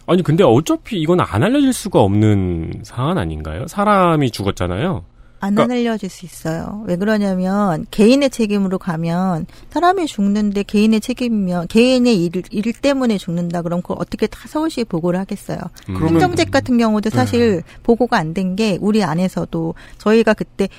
아니 근데 어차피 이건 안 알려질 수가 없는 사안 아닌가요? 사람이 죽었잖아요. 안 그러니까- 알려질 수 있어요. 왜 그러냐면 개인의 책임으로 가면 사람이 죽는데 개인의 책임이면 개인의 일, 일 때문에 죽는다 그럼 그걸 어떻게 다 서울시에 보고를 하겠어요. 음. 행정직 같은 경우도 사실 보고가 안 된 게 우리 안에서도 저희가 그때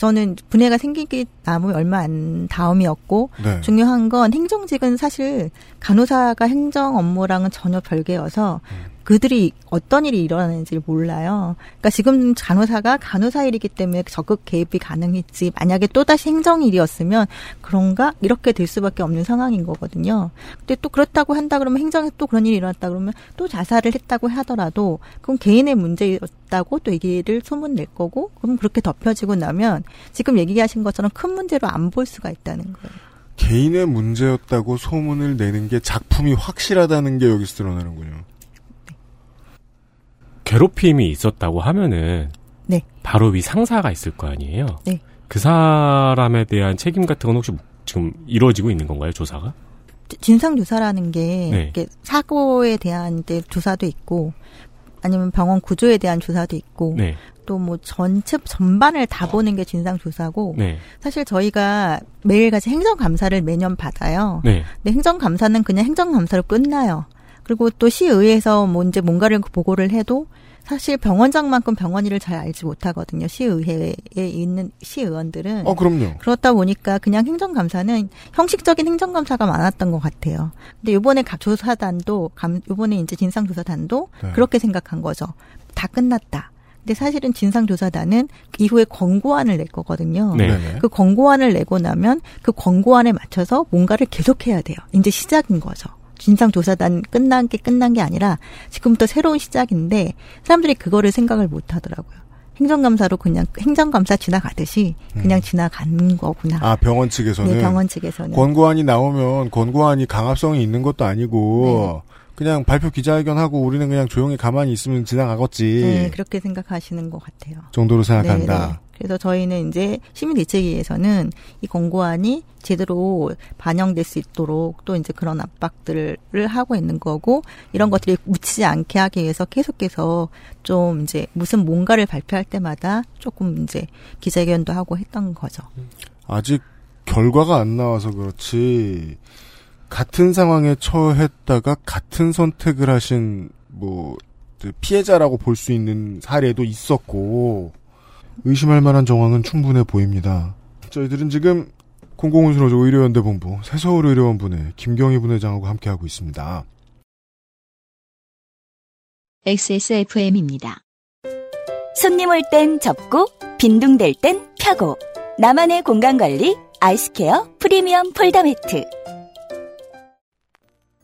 저는 분해가 생기기 남은 얼마 안 다음이었고 네. 중요한 건 행정직은 사실 간호사가 행정 업무랑은 전혀 별개여서 그들이 어떤 일이 일어나는지를 몰라요. 그러니까 지금 간호사가 간호사 일이기 때문에 적극 개입이 가능했지. 만약에 또다시 행정 일이었으면 그런가 이렇게 될 수밖에 없는 상황인 거거든요. 근데 또 그렇다고 한다 그러면 행정에 또 그런 일이 일어났다 그러면 또 자살을 했다고 하더라도 그건 개인의 문제였다고 또 얘기를 소문 낼 거고 그럼 그렇게 덮여지고 나면 지금 얘기하신 것처럼 큰 문제로 안 볼 수가 있다는 거예요. 개인의 문제였다고 소문을 내는 게 작품이 확실하다는 게 여기서 드러나는군요. 괴롭힘이 있었다고 하면은 네. 바로 위 상사가 있을 거 아니에요. 네. 그 사람에 대한 책임 같은 건 혹시 지금 이루어지고 있는 건가요, 조사가? 진상 조사라는 게 네. 사고에 대한 조사도 있고 아니면 병원 구조에 대한 조사도 있고 네. 또뭐 전체 전반을 다 보는 게 진상 조사고 네. 사실 저희가 매일같이 행정 감사를 매년 받아요. 네. 근데 행정 감사는 그냥 행정 감사로 끝나요. 그리고 또 시의회에서 뭐 이제 뭔가를 보고를 해도 사실 병원장만큼 병원 일을 잘 알지 못하거든요. 시의회에 있는 시의원들은. 어, 그럼요. 그렇다 보니까 그냥 행정감사는 형식적인 행정감사가 많았던 것 같아요. 근데 요번에 가- 조사단도, 감, 요번에 이제 진상조사단도 네. 그렇게 생각한 거죠. 다 끝났다. 근데 사실은 진상조사단은 이후에 권고안을 낼 거거든요. 네. 네네. 그 권고안을 내고 나면 그 권고안에 맞춰서 뭔가를 계속해야 돼요. 이제 시작인 거죠. 진상조사단 끝난 게 끝난 게 아니라 지금부터 새로운 시작인데 사람들이 그거를 생각을 못 하더라고요. 행정감사로 그냥 행정감사 지나가듯이 그냥 지나가는 거구나. 아, 병원 측에서는. 네, 병원 측에서는. 권고안이 나오면 권고안이 강압성이 있는 것도 아니고 그냥 발표 기자회견하고 우리는 그냥 조용히 가만히 있으면 지나가겠지 네, 그렇게 생각하시는 것 같아요. 정도로 네, 생각한다. 네. 그래서 저희는 이제 시민대책위에서는 이 권고안이 제대로 반영될 수 있도록 또 이제 그런 압박들을 하고 있는 거고 이런 것들이 묻히지 않게 하기 위해서 계속해서 좀 이제 무슨 뭔가를 발표할 때마다 조금 이제 기자회견도 하고 했던 거죠. 아직 결과가 안 나와서 그렇지 같은 상황에 처했다가 같은 선택을 하신 뭐그 피해자라고 볼 수 있는 사례도 있었고 의심할 만한 정황은 충분해 보입니다. 저희들은 지금 공공운수노조 의료연대 본부 새서울 의료원 분의 김경희 분회장하고 함께하고 있습니다. XSFM입니다. 손님 올 땐 접고 빈둥댈 땐 펴고 나만의 공간 관리 아이스케어 프리미엄 폴더 매트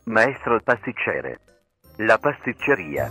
Maestro pasticcere. La pasticceria.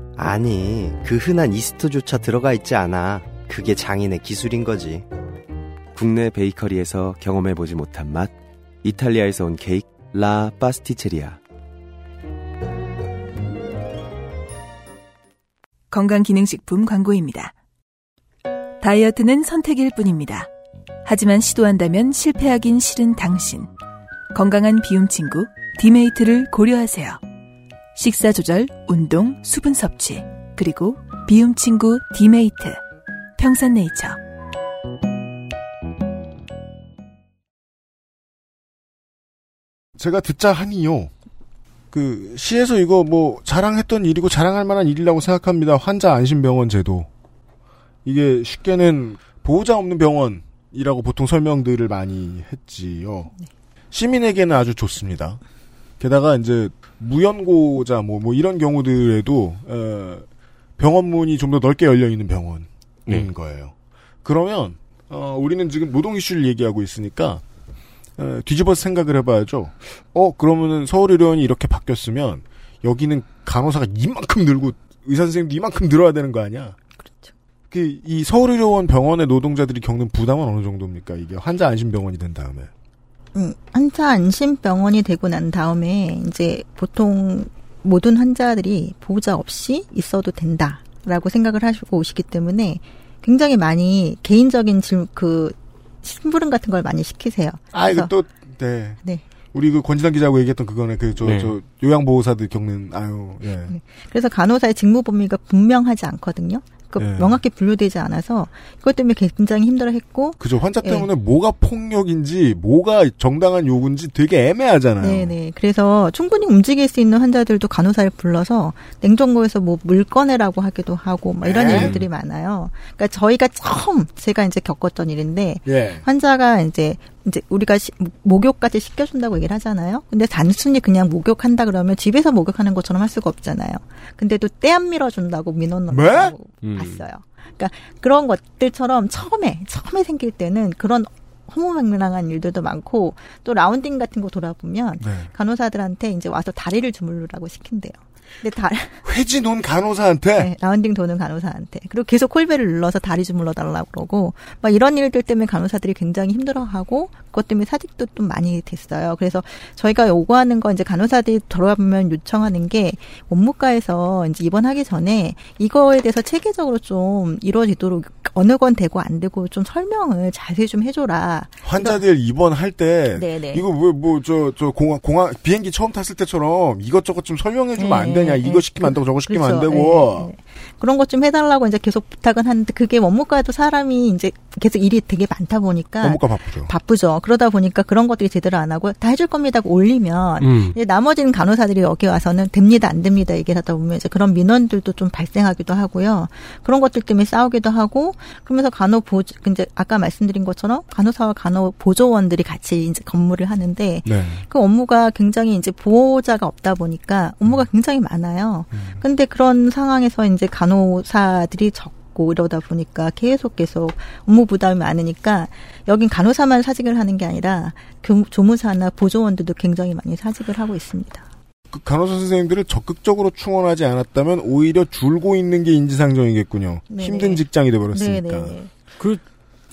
아니, 그 흔한 이스트조차 들어가 있지 않아. 그게 장인의 기술인 거지. 국내 베이커리에서 경험해보지 못한 맛. 이탈리아에서 온 케이크 라 파스티체리아. 건강기능식품 광고입니다. 다이어트는 선택일 뿐입니다. 하지만 시도한다면 실패하긴 싫은 당신. 건강한 비움 친구 디메이트를 고려하세요. 식사 조절, 운동, 수분 섭취, 그리고 비움 친구 디메이트. 평산네이처. 제가 듣자 하니요. 그 시에서 이거 뭐 자랑했던 일이고 자랑할 만한 일이라고 생각합니다. 환자 안심병원 제도. 이게 쉽게는 보호자 없는 병원이라고 보통 설명들을 많이 했지요. 시민에게는 아주 좋습니다. 게다가 이제 무연고자 뭐, 뭐 이런 경우들에도 어, 병원 문이 좀 더 넓게 열려 있는 병원인 네. 거예요. 그러면 어, 우리는 지금 노동 이슈를 얘기하고 있으니까 어, 뒤집어서 생각을 해봐야죠. 어 그러면은 서울의료원이 이렇게 바뀌었으면 여기는 간호사가 이만큼 늘고 의사 선생님도 이만큼 늘어야 되는 거 아니야? 그렇죠. 그 이 서울의료원 병원의 노동자들이 겪는 부담은 어느 정도입니까? 이게 환자 안심병원이 된 다음에. 음, 환자 안심병원이 되고 난 다음에 이제 보통 모든 환자들이 보호자 없이 있어도 된다라고 생각을 하시고 오시기 때문에 굉장히 많이 개인적인 질, 그 심부름 같은 걸 많이 시키세요. 아 이거 또 네. 네. 우리 그 권진환 기자하고 얘기했던 그거네. 그저저 네. 요양보호사들 겪는 아유 예. 그래서 간호사의 직무 범위가 분명하지 않거든요. 그 네. 명확히 분류되지 않아서 그것 때문에 굉장히 힘들어했고 그죠 환자 예. 때문에 뭐가 폭력인지 뭐가 정당한 요구인지 되게 애매하잖아요. 네네. 그래서 충분히 움직일 수 있는 환자들도 간호사를 불러서 냉장고에서 뭐 물 꺼내라고 하기도 하고 막 이런 네. 일들이 많아요. 그러니까 저희가 처음 제가 이제 겪었던 일인데 예. 환자가 이제 이제 우리가 시- 목욕까지 시켜준다고 얘기를 하잖아요. 근데 단순히 그냥 목욕한다 그러면 집에서 목욕하는 것처럼 할 수가 없잖아요. 근데도 때 안 밀어준다고 민원 네? 넣는다고 음. 봤어요. 그러니까 그런 것들처럼 처음에 처음에 생길 때는 그런 허무맹랑한 일들도 많고 또 라운딩 같은 거 돌아보면 네. 간호사들한테 이제 와서 다리를 주물르라고 시킨대요. 근데 다 회지 논 간호사한테 네, 라운딩 도는 간호사한테 그리고 계속 콜벨을 눌러서 다리 주물러 달라고 그러고 막 이런 일들 때문에 간호사들이 굉장히 힘들어하고 그것 때문에 사직도 좀 많이 됐어요. 그래서 저희가 요구하는 건 이제 간호사들이 돌아보면 요청하는 게 원무과에서 이제 입원하기 전에 이거에 대해서 체계적으로 좀 이루어지도록 어느 건 되고 안 되고 좀 설명을 자세히 좀 해줘라. 환자들 입원할 때 네네. 이거 왜 뭐 저 저 공항 공항 비행기 처음 탔을 때처럼 이것저것 좀 설명해 주면 안 네, 되냐 네. 이거 시키면 안 되고 저거 시키면 안 그렇죠. 되고 예, 예. 그런 것 좀 해달라고 이제 계속 부탁은 하는데 그게 원무과에도 사람이 이제 계속 일이 되게 많다 보니까 업무가 바쁘죠. 바쁘죠. 그러다 보니까 그런 것들이 제대로 안 하고 다 해줄 겁니다 하고 올리면 음. 이제 나머지는 간호사들이 여기 와서는 됩니다 안 됩니다 얘기를 하다 보면 이제 그런 민원들도 좀 발생하기도 하고요. 그런 것들 때문에 싸우기도 하고 그러면서 간호 보조 이제 아까 말씀드린 것처럼 간호사와 간호 보조원들이 같이 이제 근무를 하는데 네. 그 업무가 굉장히 이제 보호자가 없다 보니까 업무가 굉장히 많 아요. 근데 그런 상황에서 이제 간호사들이 적고 이러다 보니까 계속 계속 업무 부담이 많으니까 여긴 간호사만 사직을 하는 게 아니라 교- 조무사나 보조원들도 굉장히 많이 사직을 하고 있습니다. 그 간호사 선생님들을 적극적으로 충원하지 않았다면 오히려 줄고 있는 게 인지상정이겠군요. 네네. 힘든 직장이 돼버렸으니까. 네네. 그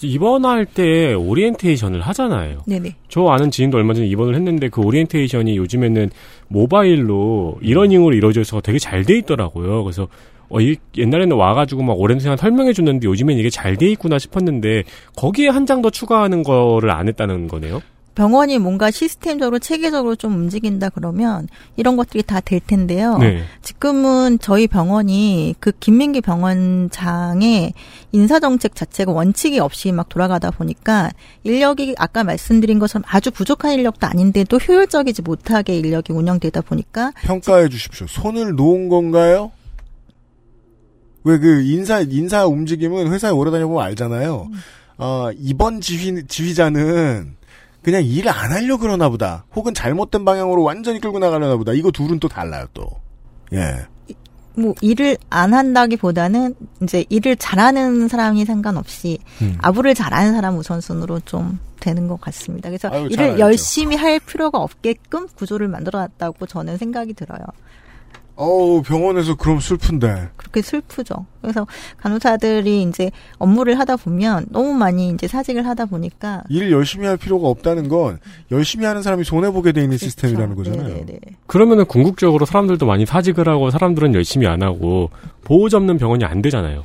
입원할 때 오리엔테이션을 하잖아요. 네네. 저 아는 지인도 얼마 전에 입원을 했는데 그 오리엔테이션이 요즘에는 모바일로 e-learning으로 이루어져 있어서 되게 잘 돼 있더라고요. 그래서 어, 이, 옛날에는 와가지고 막 오랜 시간 설명해 줬는데 요즘엔 이게 잘 돼 있구나 싶었는데 거기에 한 장 더 추가하는 거를 안 했다는 거네요. 병원이 뭔가 시스템적으로 체계적으로 좀 움직인다 그러면 이런 것들이 다 될 텐데요. 네. 지금은 저희 병원이 그 김민기 병원장의 인사 정책 자체가 원칙이 없이 막 돌아가다 보니까 인력이 아까 말씀드린 것처럼 아주 부족한 인력도 아닌데도 효율적이지 못하게 인력이 운영되다 보니까 평가해 주십시오. 손을 놓은 건가요? 왜 그 인사 인사 움직임은 회사에 오래 다녀보면 알잖아요. 어, 이번 지휘 지휘자는 그냥 일을 안 하려 그러나 보다. 혹은 잘못된 방향으로 완전히 끌고 나가려나 보다. 이거 둘은 또 달라요, 또. 예. 뭐 일을 안 한다기보다는 이제 일을 잘하는 사람이 상관없이 음. 아부를 잘하는 사람 우선순으로 좀 되는 것 같습니다. 그래서 아유, 잘 일을. 열심히 할 필요가 없게끔 구조를 만들어놨다고 저는 생각이 들어요. 어우, 병원에서 그럼 슬픈데. 그렇게 슬프죠. 그래서 간호사들이 이제 업무를 하다 보면 너무 많이 이제 사직을 하다 보니까 일을 열심히 할 필요가 없다는 건 열심히 하는 사람이 손해 보게 돼 있는 그렇죠. 시스템이라는 거잖아요. 그러면은 궁극적으로 사람들도 많이 사직을 하고 사람들은 열심히 안 하고 보호 잡는 병원이 안 되잖아요.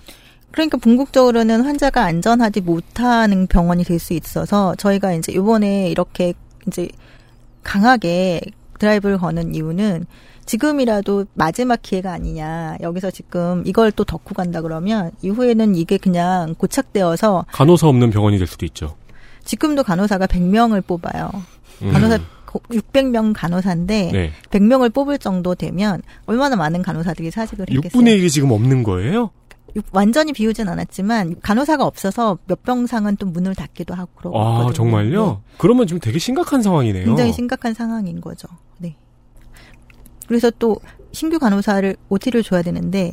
그러니까 궁극적으로는 환자가 안전하지 못하는 병원이 될 수 있어서 저희가 이제 이번에 이렇게 이제 강하게 드라이브를 거는 이유는 지금이라도 마지막 기회가 아니냐. 여기서 지금 이걸 또 덮고 간다 그러면 이후에는 이게 그냥 고착되어서 간호사 없는 병원이 될 수도 있죠. 지금도 간호사가 100명을 뽑아요. 음. 간호사 600명 간호사인데 네. 100명을 뽑을 정도 되면 얼마나 많은 간호사들이 사직을 했겠어요. 6분의 1이 지금 없는 거예요? 육- 완전히 비우진 않았지만 간호사가 없어서 몇 병상은 또 문을 닫기도 하고 그러고 아, 있거든요. 정말요? 네. 그러면 지금 되게 심각한 상황이네요. 굉장히 심각한 상황인 거죠. 네. 그래서 또 신규 간호사를 OT를 줘야 되는데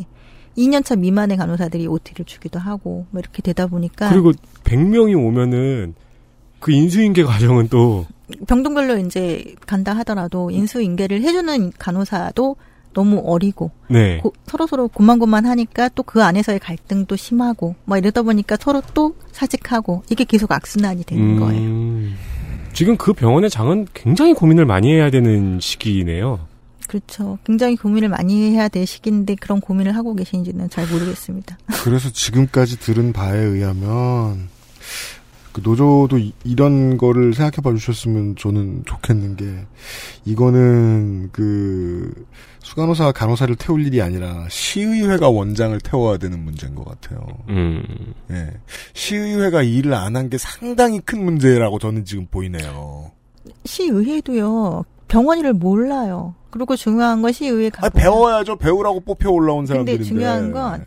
2년차 미만의 간호사들이 OT를 주기도 하고 뭐 이렇게 되다 보니까 그리고 100명이 오면은 그 인수인계 과정은 또 병동별로 이제 간다 하더라도 인수인계를 해주는 간호사도 너무 어리고 네. 서로 서로 고만고만 하니까 또 그 안에서의 갈등도 심하고 막 이러다 보니까 서로 또 사직하고 이게 계속 악순환이 되는 거예요. 음, 지금 그 병원의 장은 굉장히 고민을 많이 해야 되는 시기네요. 그렇죠. 굉장히 고민을 많이 해야 될 시기인데 그런 고민을 하고 계신지는 잘 모르겠습니다. 그래서 지금까지 들은 바에 의하면 그 노조도 이, 런 거를 생각해 봐 주셨으면 저는 좋겠는 게 이거는 그 수간호사가 간호사를 태울 일이 아니라 시의회가 원장을 태워야 되는 문제인 것 같아요. 음. 예. 시의회가 이 일을 안 한 게 상당히 큰 문제라고 저는 지금 보이네요. 시의회도요. 병원 일을 몰라요. 그리고 중요한 건 시의회 가. 아, 배워야죠. 배우라고 뽑혀 올라온 사람들인데. 근데 중요한 건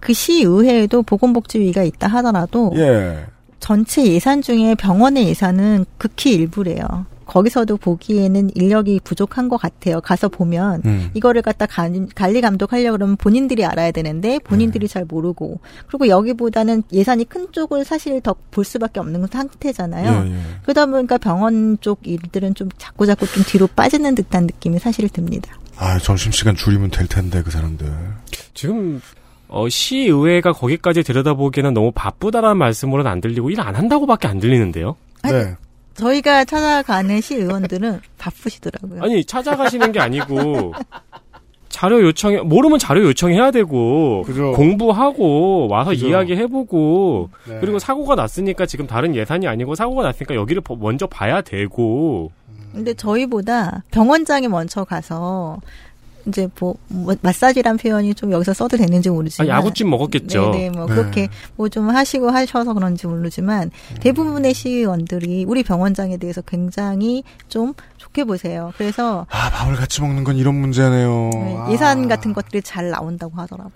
그 시의회에도 보건복지위가 있다 하더라도 예. 전체 예산 중에 병원의 예산은 극히 일부래요. 거기서도 보기에는 인력이 부족한 것 같아요. 가서 보면 음. 이거를 갖다 관- 관리 감독하려 그러면 본인들이 알아야 되는데 본인들이 네. 잘 모르고 그리고 여기보다는 예산이 큰 쪽을 사실 더 볼 수밖에 없는 상태잖아요. 예, 예. 그러다 보니까 병원 쪽 일들은 좀 자꾸 자꾸 좀 뒤로 빠지는 듯한 느낌이 사실 듭니다. 아, 점심시간 줄이면 될 텐데, 그 사람들. 지금 어, 시의회가 거기까지 들여다보기에는 너무 바쁘다라는 말씀으로는 안 들리고 일 안 한다고밖에 안 들리는데요. 네. 저희가 찾아가는 시 의원들은 바쁘시더라고요. 아니 찾아가시는 게 아니고 자료 요청해 모르면 자료 요청해야 되고 공부하고 와서 그죠. 이야기해보고 네. 그리고 사고가 났으니까 지금 다른 예산이 아니고 사고가 났으니까 여기를 버- 먼저 봐야 되고 근데 저희보다 병원장이 먼저 가서 이제 뭐, 뭐 마사지란 표현이 좀 여기서 써도 되는지 모르지만 아, 야구찜 먹었겠죠. 네네 뭐 네. 그렇게 뭐좀 하시고 하셔서 그런지 모르지만 대부분의 시의원들이 우리 병원장에 대해서 굉장히 좀 좋게 보세요. 그래서 아, 밥을 같이 먹는 건 이런 문제네요. 네, 아, 예산 같은 것들이 잘 나온다고 하더라고요.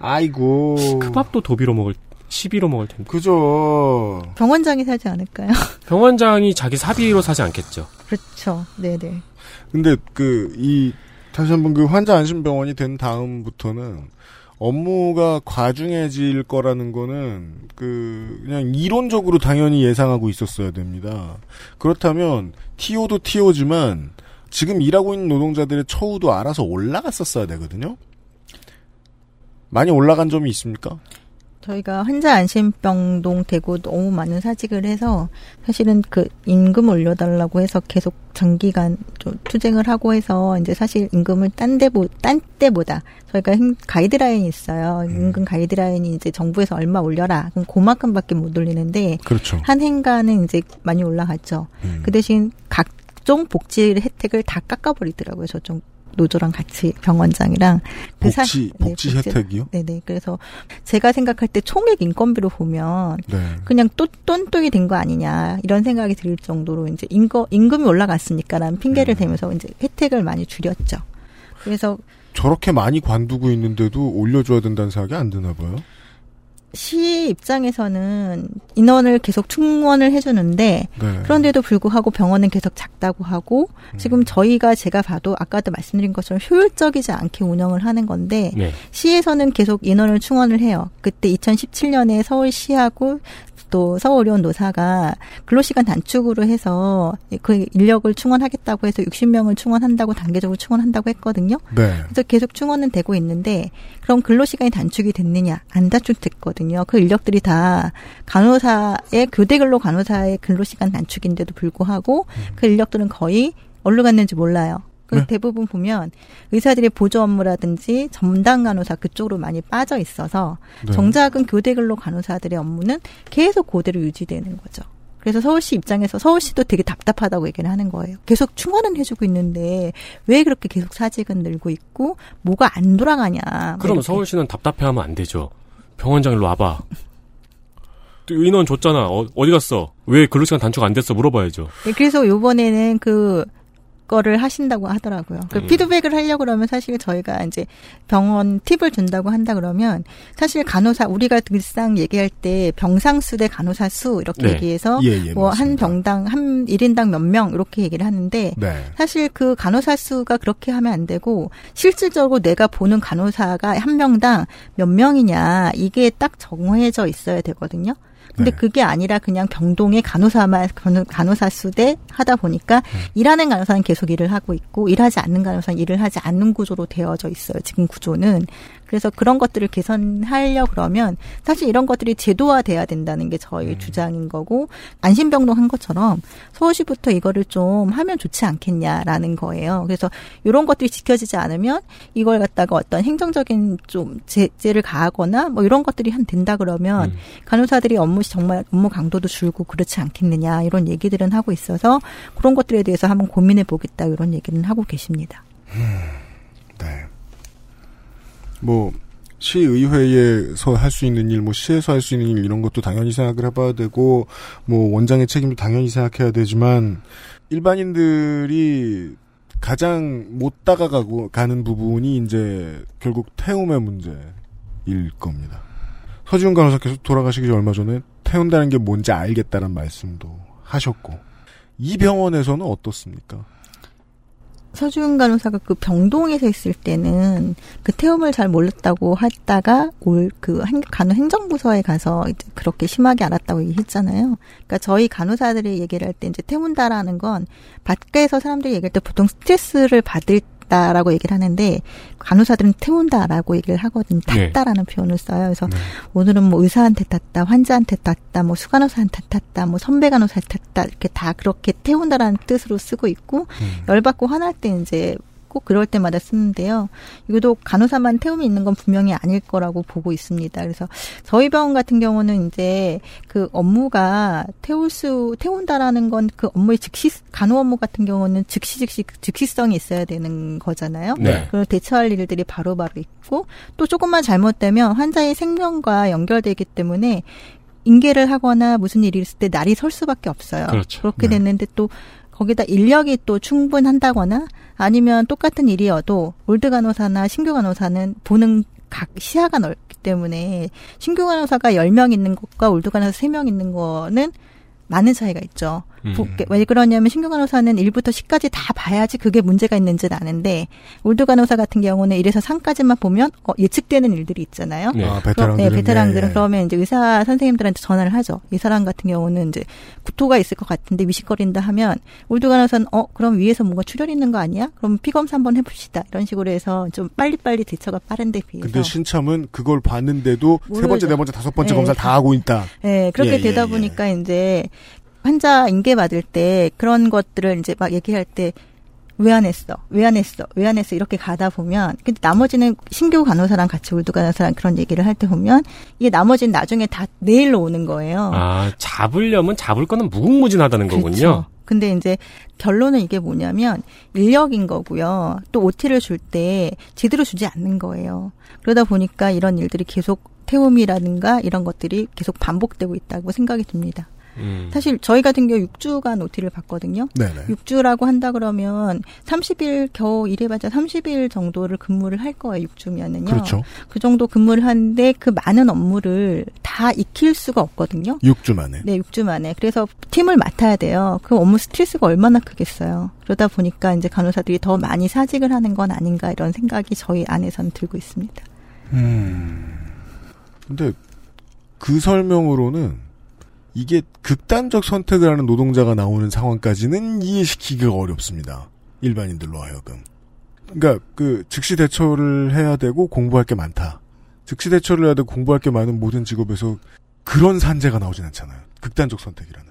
아이고. 그 밥도 도비로 먹을 시비로 먹을 텐데 그죠. 병원장이 사지 않을까요? 병원장이 자기 사비로 사지 않겠죠. 그렇죠. 네네. 근데 그 이 다시 한번 그 환자 안심병원이 된 다음부터는 업무가 과중해질 거라는 거는 그 그냥 이론적으로 당연히 예상하고 있었어야 됩니다. 그렇다면 TO도 TO지만 지금 일하고 있는 노동자들의 처우도 알아서 올라갔었어야 되거든요. 많이 올라간 점이 있습니까? 저희가 환자 안심병동 대고 너무 많은 사직을 해서 사실은 그 임금 올려달라고 해서 계속 장기간 좀 투쟁을 하고 해서 이제 사실 임금을 딴 데보 딴 때보다 저희가 행- 가이드라인이 있어요. 임금 가이드라인이 이제 정부에서 얼마 올려라. 그럼 그만큼밖에 못 올리는데 그렇죠. 한 행간은 이제 많이 올라갔죠. 그 대신 각종 복지 혜택을 다 깎아버리더라고요. 저쪽 노조랑 같이 병원장이랑 그 사- 복지- 네, 복지 혜택이요? 네네. 그래서 제가 생각할 때 총액 인건비로 보면 네. 그냥 또 똔똔이 된 거 아니냐 이런 생각이 들 정도로 이제 임거, 임금이 올라갔으니까라는 핑계를 음. 대면서 이제 혜택을 많이 줄였죠. 그래서 저렇게 많이 관두고 있는데도 올려줘야 된다는 생각이 안 드나 봐요. 시 입장에서는 인원을 계속 충원을 해주는데 네. 그런데도 불구하고 병원은 계속 작다고 하고 음. 지금 저희가 제가 봐도 아까도 말씀드린 것처럼 효율적이지 않게 운영을 하는 건데 네. 시에서는 계속 인원을 충원을 해요. 그때 2017년에 서울시하고 또 서울의원 노사가 근로시간 단축으로 해서 그 인력을 충원하겠다고 해서 60명을 충원한다고 단계적으로 충원한다고 했거든요. 네. 그래서 계속 충원은 되고 있는데 그럼 근로시간이 단축이 됐느냐? 안 단축됐거든요. 그 인력들이 다 간호사의 교대 근로 간호사의 근로시간 단축인데도 불구하고 그 인력들은 거의 어디로 갔는지 몰라요. 그 네. 대부분 보면 의사들의 보조 업무라든지 전담 간호사 그쪽으로 많이 빠져 있어서 네. 정작은 교대 근로 간호사들의 업무는 계속 그대로 유지되는 거죠. 그래서 서울시 입장에서 서울시도 되게 답답하다고 얘기를 하는 거예요. 계속 충원은 해주고 있는데 왜 그렇게 계속 사직은 늘고 있고 뭐가 안 돌아가냐. 뭐 그럼 이렇게. 서울시는 답답해하면 안 되죠. 병원장 일로 와봐. 또 인원 줬잖아. 어, 디 갔어? 왜 근로시간 단축 안 됐어? 물어봐야죠. 네, 그래서 요번에는 그 거를 하신다고 하더라고요. 그 음. 피드백을 하려고 그러면 사실 저희가 이제 병원 팁을 준다고 한다 그러면 사실 간호사 우리가 일상 얘기할 때 병상 수 대 간호사 수 이렇게 네. 얘기해서 예, 예, 뭐한 맞습니다. 병당 한 1인당 몇 명 이렇게 얘기를 하는데 네. 사실 그 간호사 수가 그렇게 하면 안 되고 실질적으로 내가 보는 간호사가 한 명당 몇 명이냐 이게 딱 정해져 있어야 되거든요. 근데 그게 아니라 그냥 병동의 간호사만 간호- 간호사 수대 하다 보니까 일하는 간호사는 계속 일을 하고 있고 일하지 않는 간호사는 일을 하지 않는 구조로 되어져 있어요. 지금 구조는. 그래서 그런 것들을 개선하려 그러면 사실 이런 것들이 제도화돼야 된다는 게 저희 주장인 거고 안심병동 한 것처럼 서울시부터 이거를 좀 하면 좋지 않겠냐라는 거예요. 그래서 이런 것들이 지켜지지 않으면 이걸 갖다가 어떤 행정적인 좀 제재를 가하거나 뭐 이런 것들이 한 된다 그러면 간호사들이 업무 시 정말 업무 강도도 줄고 그렇지 않겠느냐 이런 얘기들은 하고 있어서 그런 것들에 대해서 한번 고민해 보겠다 이런 얘기는 하고 계십니다. 뭐 시의회에서 할 수 있는 일, 뭐 시에서 할 수 있는 일 이런 것도 당연히 생각을 해봐야 되고 뭐 원장의 책임도 당연히 생각해야 되지만 일반인들이 가장 못 다가가고 가는 부분이 이제 결국 태움의 문제일 겁니다. 서지훈 간호사께서 돌아가시기 전 얼마 전에 태운다는 게 뭔지 알겠다는 말씀도 하셨고 이 병원에서는 어떻습니까? 서주은 간호사가 그 병동에서 있을 때는 그 태움을 잘 몰랐다고 했다가 올 그 간호 행정부서에 가서 그렇게 심하게 알았다고 얘기했잖아요. 그러니까 저희 간호사들이 얘기를 할 때 이제 태운다라는 건 밖에서 사람들이 얘기할 때 보통 스트레스를 받을 다라고 얘기를 하는데 간호사들은 태운다라고 얘기를 하거든요. 네. 탔다라는 표현을 써요. 그래서 오늘은 뭐 의사한테 탔다, 환자한테 탔다, 뭐 수간호사한테 탔다, 뭐 선배 간호사한테 탔다 이렇게 다 그렇게 태운다라는 뜻으로 쓰고 있고 열받고 화날 때 이제 꼭 그럴 때마다 쓰는데요. 이것도 간호사만 태움이 있는 건 분명히 아닐 거라고 보고 있습니다. 그래서 저희 병원 같은 경우는 이제 그 업무가 태울 수 태운다라는 건 그 업무의 즉시 간호 업무 같은 경우는 즉시 즉시 즉시성이 있어야 되는 거잖아요. 네. 그걸 대처할 일들이 바로바로 있고 또 조금만 잘못되면 환자의 생명과 연결되기 때문에 인계를 하거나 무슨 일이 있을 때 날이 설 수밖에 없어요. 그렇죠. 그렇게 됐는데 또 거기다 인력이 또 충분하다거나 아니면 똑같은 일이어도 old 간호사나 신규 간호사는 보는 각 시야가 넓기 때문에 신규 간호사가 10명 있는 것과 old 간호사 3명 있는 거는 많은 차이가 있죠. 보- 왜 그러냐면 신규 간호사는 1부터 10까지 다 봐야지 그게 문제가 있는지는 아는데 old 간호사 같은 경우는 1에서 3까지만 보면 어, 예측되는 일들이 있잖아요. 네. 아, 그럼- 베테랑들은, 네, 베테랑들은 예, 예. 그러면 이제 의사 선생님들한테 전화를 하죠. 이 사람 같은 경우는 이제 구토가 있을 것 같은데 미식거린다 하면 old 간호사는 어 그럼 위에서 뭔가 출혈 있는 거 아니야? 그럼 피 검사 한번 해봅시다. 이런 식으로 해서 좀 빨리빨리 대처가 빠른데 비해서. 근데 신참은 그걸 봤는데도 세 모르죠. 번째, 네 번째, 다섯 번째 네. 검사를 다 하고 있다. 네, 그렇게 예, 예, 되다 예. 보니까 이제 환자 인계 받을 때 그런 것들을 이제 막 얘기할 때 왜 안 했어? 왜 안 했어? 왜 안 했어? 이렇게 가다 보면 근데 나머지는 신규 간호사랑 같이 old 간호사랑 그런 얘기를 할 때 보면 이게 나머지는 나중에 다 내일로 오는 거예요. 아, 잡으려면 잡을 거는 무궁무진하다는 거군요. 그렇죠. 근데 이제 결론은 이게 뭐냐면 인력인 거고요. 또 OT를 줄 때 제대로 주지 않는 거예요. 그러다 보니까 이런 일들이 계속 태움이라든가 이런 것들이 계속 반복되고 있다고 생각이 듭니다. 음. 사실 저희 같은 경우 6주간 OT를 받거든요. 네네. 6주라고 한다 그러면 30일 겨우 일해봤자 30일 정도를 근무를 할 거예요. 6주면은요. 그렇죠. 그 정도 근무를 하는데 그 많은 업무를 다 익힐 수가 없거든요. 6주 만에. 네, 6주 만에. 그래서 팀을 맡아야 돼요. 그 업무 스트레스가 얼마나 크겠어요. 그러다 보니까 이제 간호사들이 더 많이 사직을 하는 건 아닌가 이런 생각이 저희 안에서는 들고 있습니다. 음. 근데 그 설명으로는 이게 극단적 선택을 하는 노동자가 나오는 상황까지는 이해시키기가 어렵습니다. 일반인들로 하여금. 그러니까 그 즉시 대처를 해야 되고 공부할 게 많다. 즉시 대처를 해야 되고 공부할 게 많은 모든 직업에서 그런 산재가 나오진 않잖아요. 극단적 선택이라는.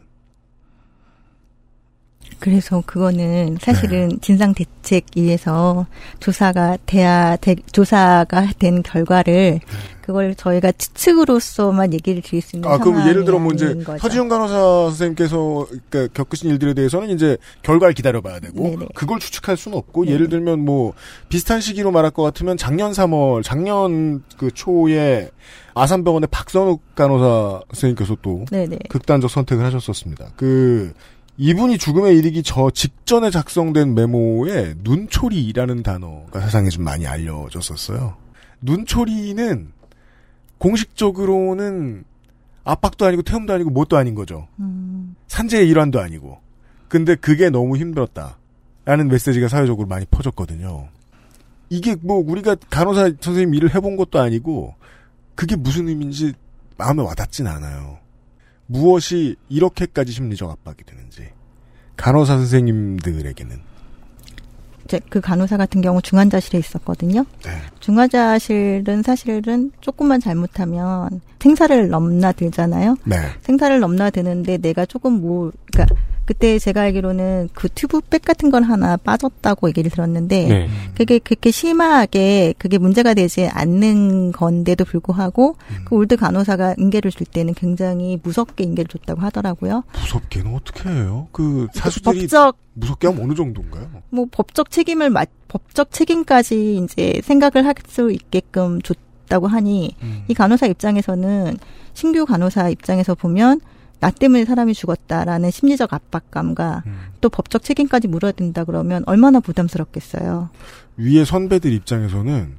그래서 그거는 사실은 진상 대책 위에서 조사가 돼야 돼, 조사가 된 결과를 그걸 저희가 추측으로서만 얘기를 드릴 수 있는 아, 그럼 예를 들어 뭐 이제 거죠. 서지훈 간호사 선생님께서 그러니까 겪으신 일들에 대해서는 이제 결과를 기다려봐야 되고 네네. 그걸 추측할 수는 없고 예를 들면 뭐 비슷한 시기로 말할 것 같으면 작년 3월 작년 그 초에 아산병원의 박선욱 간호사 선생님께서 또 네네. 극단적 선택을 하셨었습니다. 그 이분이 죽음에 이르기 저 직전에 작성된 메모에 눈초리라는 단어가 세상에 좀 많이 알려졌었어요. 눈초리는 공식적으로는 압박도 아니고 태움도 아니고 뭣도 아닌 거죠. 음, 산재의 일환도 아니고. 근데 그게 너무 힘들었다. 라는 메시지가 사회적으로 많이 퍼졌거든요. 이게 뭐 우리가 간호사 선생님 일을 해본 것도 아니고 그게 무슨 의미인지 마음에 와닿진 않아요. 무엇이 이렇게까지 심리적 압박이 되는지. 간호사 선생님들에게는. 이제 그 간호사 같은 경우 중환자실에 있었거든요. 네. 중환자실은 사실은 조금만 잘못하면 생사를 넘나들잖아요. 네. 생사를 넘나드는데 내가 조금 뭐, 그러니까 그때 제가 알기로는 그 튜브백 같은 건 하나 빠졌다고 얘기를 들었는데 네. 그게 그렇게 심하게 그게 문제가 되지 않는 건데도 불구하고 그 old 간호사가 인계를 줄 때는 굉장히 무섭게 인계를 줬다고 하더라고요. 무섭게는 어떻게 해요? 그 사수들이 법적 무섭게 하면 어느 정도인가요? 뭐 법적 책임을 마, 법적 책임까지 이제 생각을 할 수 있게끔 줬다고 하니 이 간호사 입장에서는 신규 간호사 입장에서 보면 나 때문에 사람이 죽었다라는 심리적 압박감과 또 법적 책임까지 물어야 된다 그러면 얼마나 부담스럽겠어요. 위에 선배들 입장에서는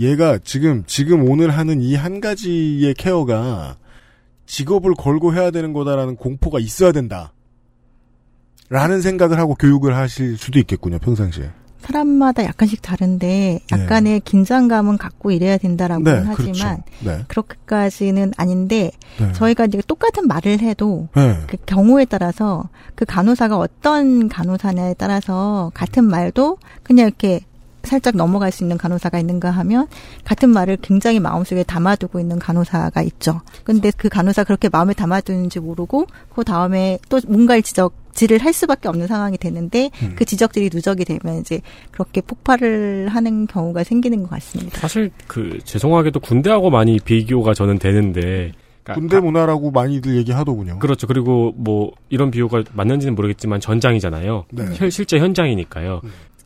얘가 지금 지금 오늘 하는 이 한 가지의 케어가 직업을 걸고 해야 되는 거다라는 공포가 있어야 된다. 라는 생각을 하고 교육을 하실 수도 있겠군요, 평상시에. 사람마다 약간씩 다른데 약간의 긴장감은 갖고 일해야 된다라고 는 네, 하지만 그렇죠. 네. 그렇게까지는 아닌데 네. 저희가 이제 똑같은 말을 해도 네. 그 경우에 따라서 그 간호사가 어떤 간호사냐에 따라서 같은 말도 그냥 이렇게 살짝 넘어갈 수 있는 간호사가 있는가 하면 같은 말을 굉장히 마음속에 담아두고 있는 간호사가 있죠. 근데 그 간호사 그렇게 마음에 담아두는지 모르고 그 다음에 또 뭔가를 지적 질을 할 수밖에 없는 상황이 되는데 음. 그 지적질이 누적이 되면 이제 그렇게 폭발을 하는 경우가 생기는 것 같습니다. 사실 그 죄송하게도 군대하고 많이 비교가 저는 되는데 그러니까 군대 문화라고 많이들 얘기하더군요. 그렇죠. 그리고 뭐 이런 비유가 맞는지는 모르겠지만 전장이잖아요. 네. 실- 실제 현장이니까요.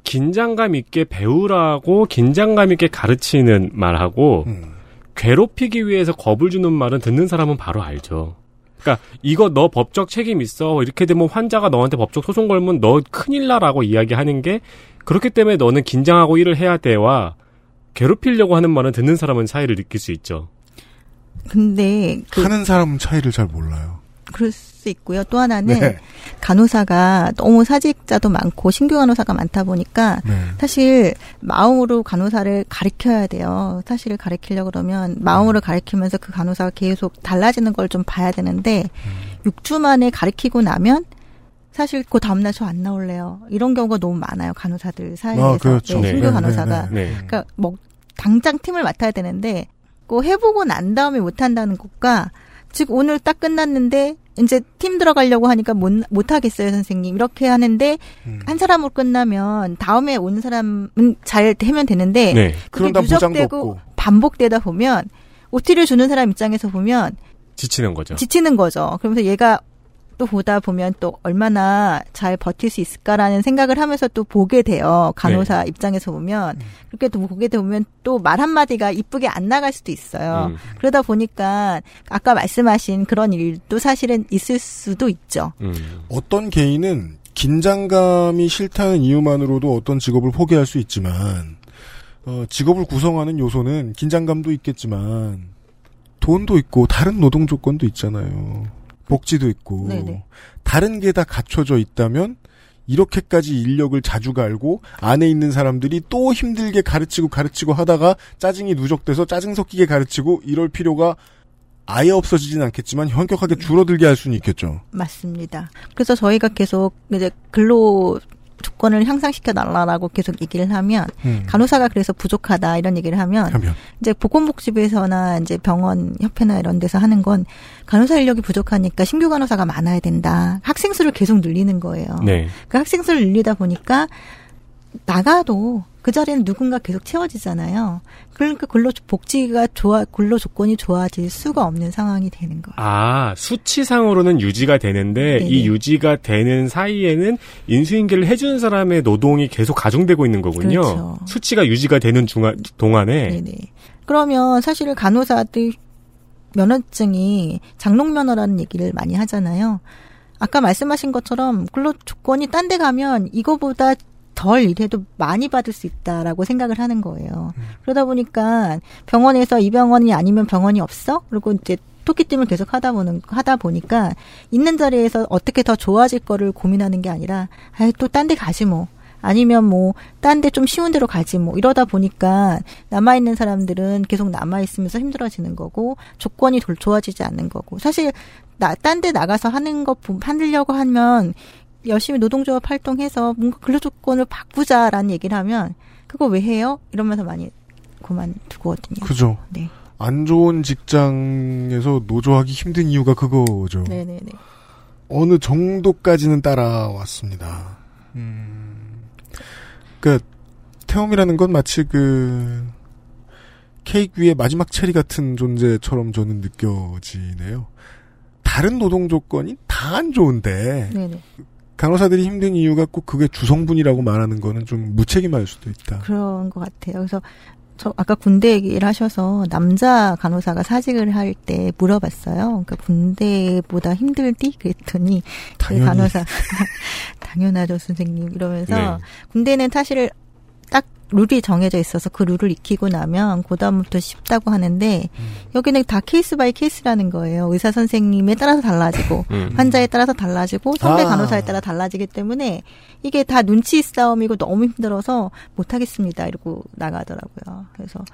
긴장감 있게 배우라고 긴장감 있게 가르치는 말하고 음. 괴롭히기 위해서 겁을 주는 말은 듣는 사람은 바로 알죠. 그러니까 이거 너 법적 책임 있어. 이렇게 되면 환자가 너한테 법적 소송 걸면 너 큰일 나라고 이야기하는 게 그렇기 때문에 너는 긴장하고 일을 해야 돼와 괴롭히려고 하는 말은 듣는 사람은 차이를 느낄 수 있죠. 근데 그 하는 사람은 차이를 잘 몰라요. 그럴 수 있고요. 또 하나는 네. 간호사가 너무 사직자도 많고 신규 간호사가 많다 보니까 네. 사실 마음으로 간호사를 가르쳐야 돼요. 사실을 가르치려고 그러면 마음으로 가르치면서 그 간호사가 계속 달라지는 걸 좀 봐야 되는데 음. 6주 만에 가르치고 나면 사실 그 다음날 저 안 나올래요. 이런 경우가 너무 많아요. 간호사들 사이에서. 아, 그렇죠. 네, 신규 네, 네, 간호사가. 네. 그러니까 뭐 당장 팀을 맡아야 되는데 그 해보고 난 다음에 못 한다는 것과 즉 오늘 딱 끝났는데 이제 팀 들어가려고 하니까 못, 못 하겠어요 선생님 이렇게 하는데 음. 한 사람으로 끝나면 다음에 온 사람은 잘 하면 되는데 네. 그게 누적되고. 반복되다 보면 OT를 주는 사람 입장에서 보면 지치는 거죠. 지치는 거죠. 그러면서 얘가 또 보다 보면 또 얼마나 잘 버틸 수 있을까라는 생각을 하면서 또 보게 돼요. 간호사 네. 입장에서 보면 그렇게 또 보게 되면 또 말 한마디가 이쁘게 안 나갈 수도 있어요. 음. 그러다 보니까 아까 말씀하신 그런 일도 사실은 있을 수도 있죠. 음. 어떤 개인은 긴장감이 싫다는 이유만으로도 어떤 직업을 포기할 수 있지만 어, 직업을 구성하는 요소는 긴장감도 있겠지만 돈도 있고 다른 노동 조건도 있잖아요. 복지도 있고 네네. 다른 게 다 갖춰져 있다면 이렇게까지 인력을 자주 갈고 안에 있는 사람들이 또 힘들게 가르치고 가르치고 하다가 짜증이 누적돼서 짜증 섞이게 가르치고 이럴 필요가 아예 없어지진 않겠지만 현격하게 줄어들게 할 수는 있겠죠. 맞습니다. 그래서 저희가 계속 이제 근로 조건을 향상시켜 달라라고 계속 얘기를 하면 음. 간호사가 그래서 부족하다 이런 얘기를 하면 하면 이제 보건복지부에서나 이제 병원 협회나 이런 데서 하는 건 간호사 인력이 부족하니까 신규 간호사가 많아야 된다. 학생 수를 계속 늘리는 거예요. 네. 그 학생 수를 늘리다 보니까 나가도 그 자리는 누군가 계속 채워지잖아요. 그러니까 근로 복지가 좋아 근로 조건이 좋아질 수가 없는 상황이 되는 거예요. 아, 수치상으로는 유지가 되는데 네네. 이 유지가 되는 사이에는 인수인계를 해주는 사람의 노동이 계속 가중되고 있는 거군요. 그렇죠. 수치가 유지가 되는 중간, 동안에 네네. 그러면 사실 간호사들 면허증이 장롱 면허라는 얘기를 많이 하잖아요. 아까 말씀하신 것처럼 근로 조건이 딴 데 가면 이거보다 덜 일해도 많이 받을 수 있다라고 생각을 하는 거예요. 그러다 보니까 병원에서 이 병원이 아니면 병원이 없어? 그리고 이제 토끼팀을 계속 하다 보는 하다 보니까 있는 자리에서 어떻게 더 좋아질 거를 고민하는 게 아니라 아이 또 딴 데 가지 뭐. 아니면 뭐 딴 데 좀 쉬운 데로 가지 뭐 이러다 보니까 남아 있는 사람들은 계속 남아 있으면서 힘들어지는 거고 조건이 덜 좋아지지 않는 거고 사실 나 딴 데 나가서 하는 거 보- 하려고 하면 열심히 노동조합 활동해서 뭔가 근로 조건을 바꾸자라는 얘기를 하면 그거 왜 해요? 이러면서 많이 그만두거든요. 그죠. 네. 안 좋은 직장에서 노조하기 힘든 이유가 그거죠. 네네네. 어느 정도까지는 따라왔습니다. 음, 그 태움이라는 건 마치 그 케이크 위에 마지막 체리 같은 존재처럼 저는 느껴지네요. 다른 노동 조건이 다 안 좋은데 네네. 간호사들이 힘든 이유가 꼭 그게 주성분이라고 말하는 거는 좀 무책임할 수도 있다. 그런 것 같아요. 그래서 저 아까 군대 얘기를 하셔서 남자 간호사가 사직을 할 때 물어봤어요. 그러니까 군대보다 힘들디? 그랬더니 그 당연히. 간호사 당연하죠 선생님 이러면서 네. 군대는 사실 딱 룰이 정해져 있어서 그 룰을 익히고 나면 그다음부터 쉽다고 하는데 음. 여기는 다 case by case라는 거예요. 의사 선생님에 따라서 달라지고 음. 환자에 따라서 달라지고 선배 아. 간호사에 따라 달라지기 때문에 이게 다 눈치 싸움이고 너무 힘들어서 못 하겠습니다 이러고 나가더라고요. 그래서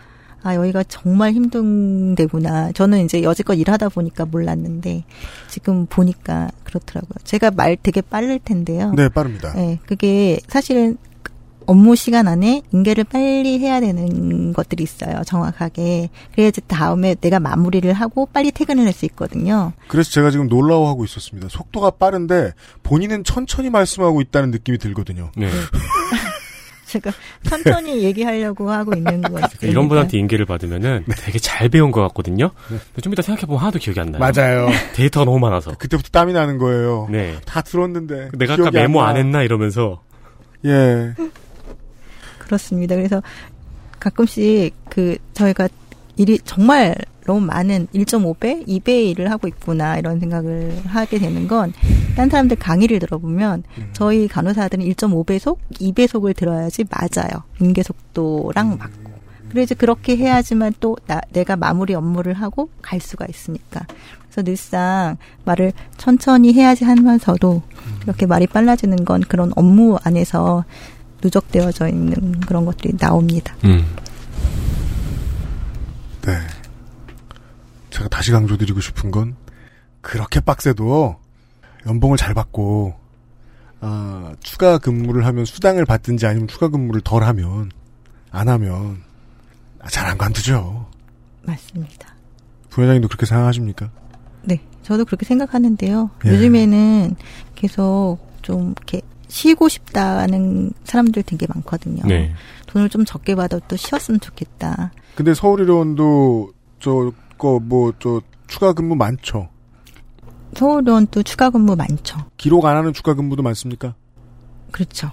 아 여기가 정말 힘든 데구나. 저는 이제 여지껏 일하다 보니까 몰랐는데 지금 보니까 그렇더라고요. 제가 말 되게 빠를 텐데요. 네, 빠릅니다. 네, 그게 사실은 업무 시간 안에 인계를 빨리 해야 되는 것들이 있어요. 정확하게. 그래야지 다음에 내가 마무리를 하고 빨리 퇴근을 할 수 있거든요. 그래서 제가 지금 놀라워하고 있었습니다. 속도가 빠른데 본인은 천천히 말씀하고 있다는 느낌이 들거든요. 네. 제가 천천히 얘기하려고 하고 있는 거 같아요. 이런 분한테 인계를 받으면은 되게 잘 배운 것 같거든요. 근데 좀 이따 생각해보면 하나도 기억이 안 나요. 맞아요. 데이터가 너무 많아서. 그때부터 땀이 나는 거예요. 네. 다 들었는데. 내가 아까 메모 나. 안 했나 이러면서 예. 그렇습니다. 그래서 가끔씩 그 저희가 일이 정말 너무 많은 1.5배, 2배의 일을 하고 있구나 이런 생각을 하게 되는 건 딴 사람들 강의를 들어보면 저희 간호사들은 1.5배속, 2배속을 들어야지 맞아요. 인계 속도랑 맞고. 그래서 그렇게 해야지만 또 나, 내가 마무리 업무를 하고 갈 수가 있으니까. 그래서 늘상 말을 천천히 해야지 하면서도 이렇게 말이 빨라지는 건 그런 업무 안에서 누적되어져 있는 그런 것들이 나옵니다. 음. 네. 제가 다시 강조드리고 싶은 건 그렇게 빡세도 연봉을 잘 받고 아, 추가 근무를 하면 수당을 받든지 아니면 추가 근무를 덜 하면 안 하면 아, 잘안 관두죠. 맞습니다. 부회장님도 그렇게 생각하십니까? 네, 저도 그렇게 생각하는데요. 예. 요즘에는 계속 좀 이렇게 쉬고 싶다는 사람들 되게 많거든요. 네. 돈을 좀 적게 받아도 쉬었으면 좋겠다. 근데 서울의료원도 저거 뭐 저 추가 근무 많죠. 서울의원도 추가 근무 많죠. 기록 안 하는 추가 근무도 많습니까? 그렇죠.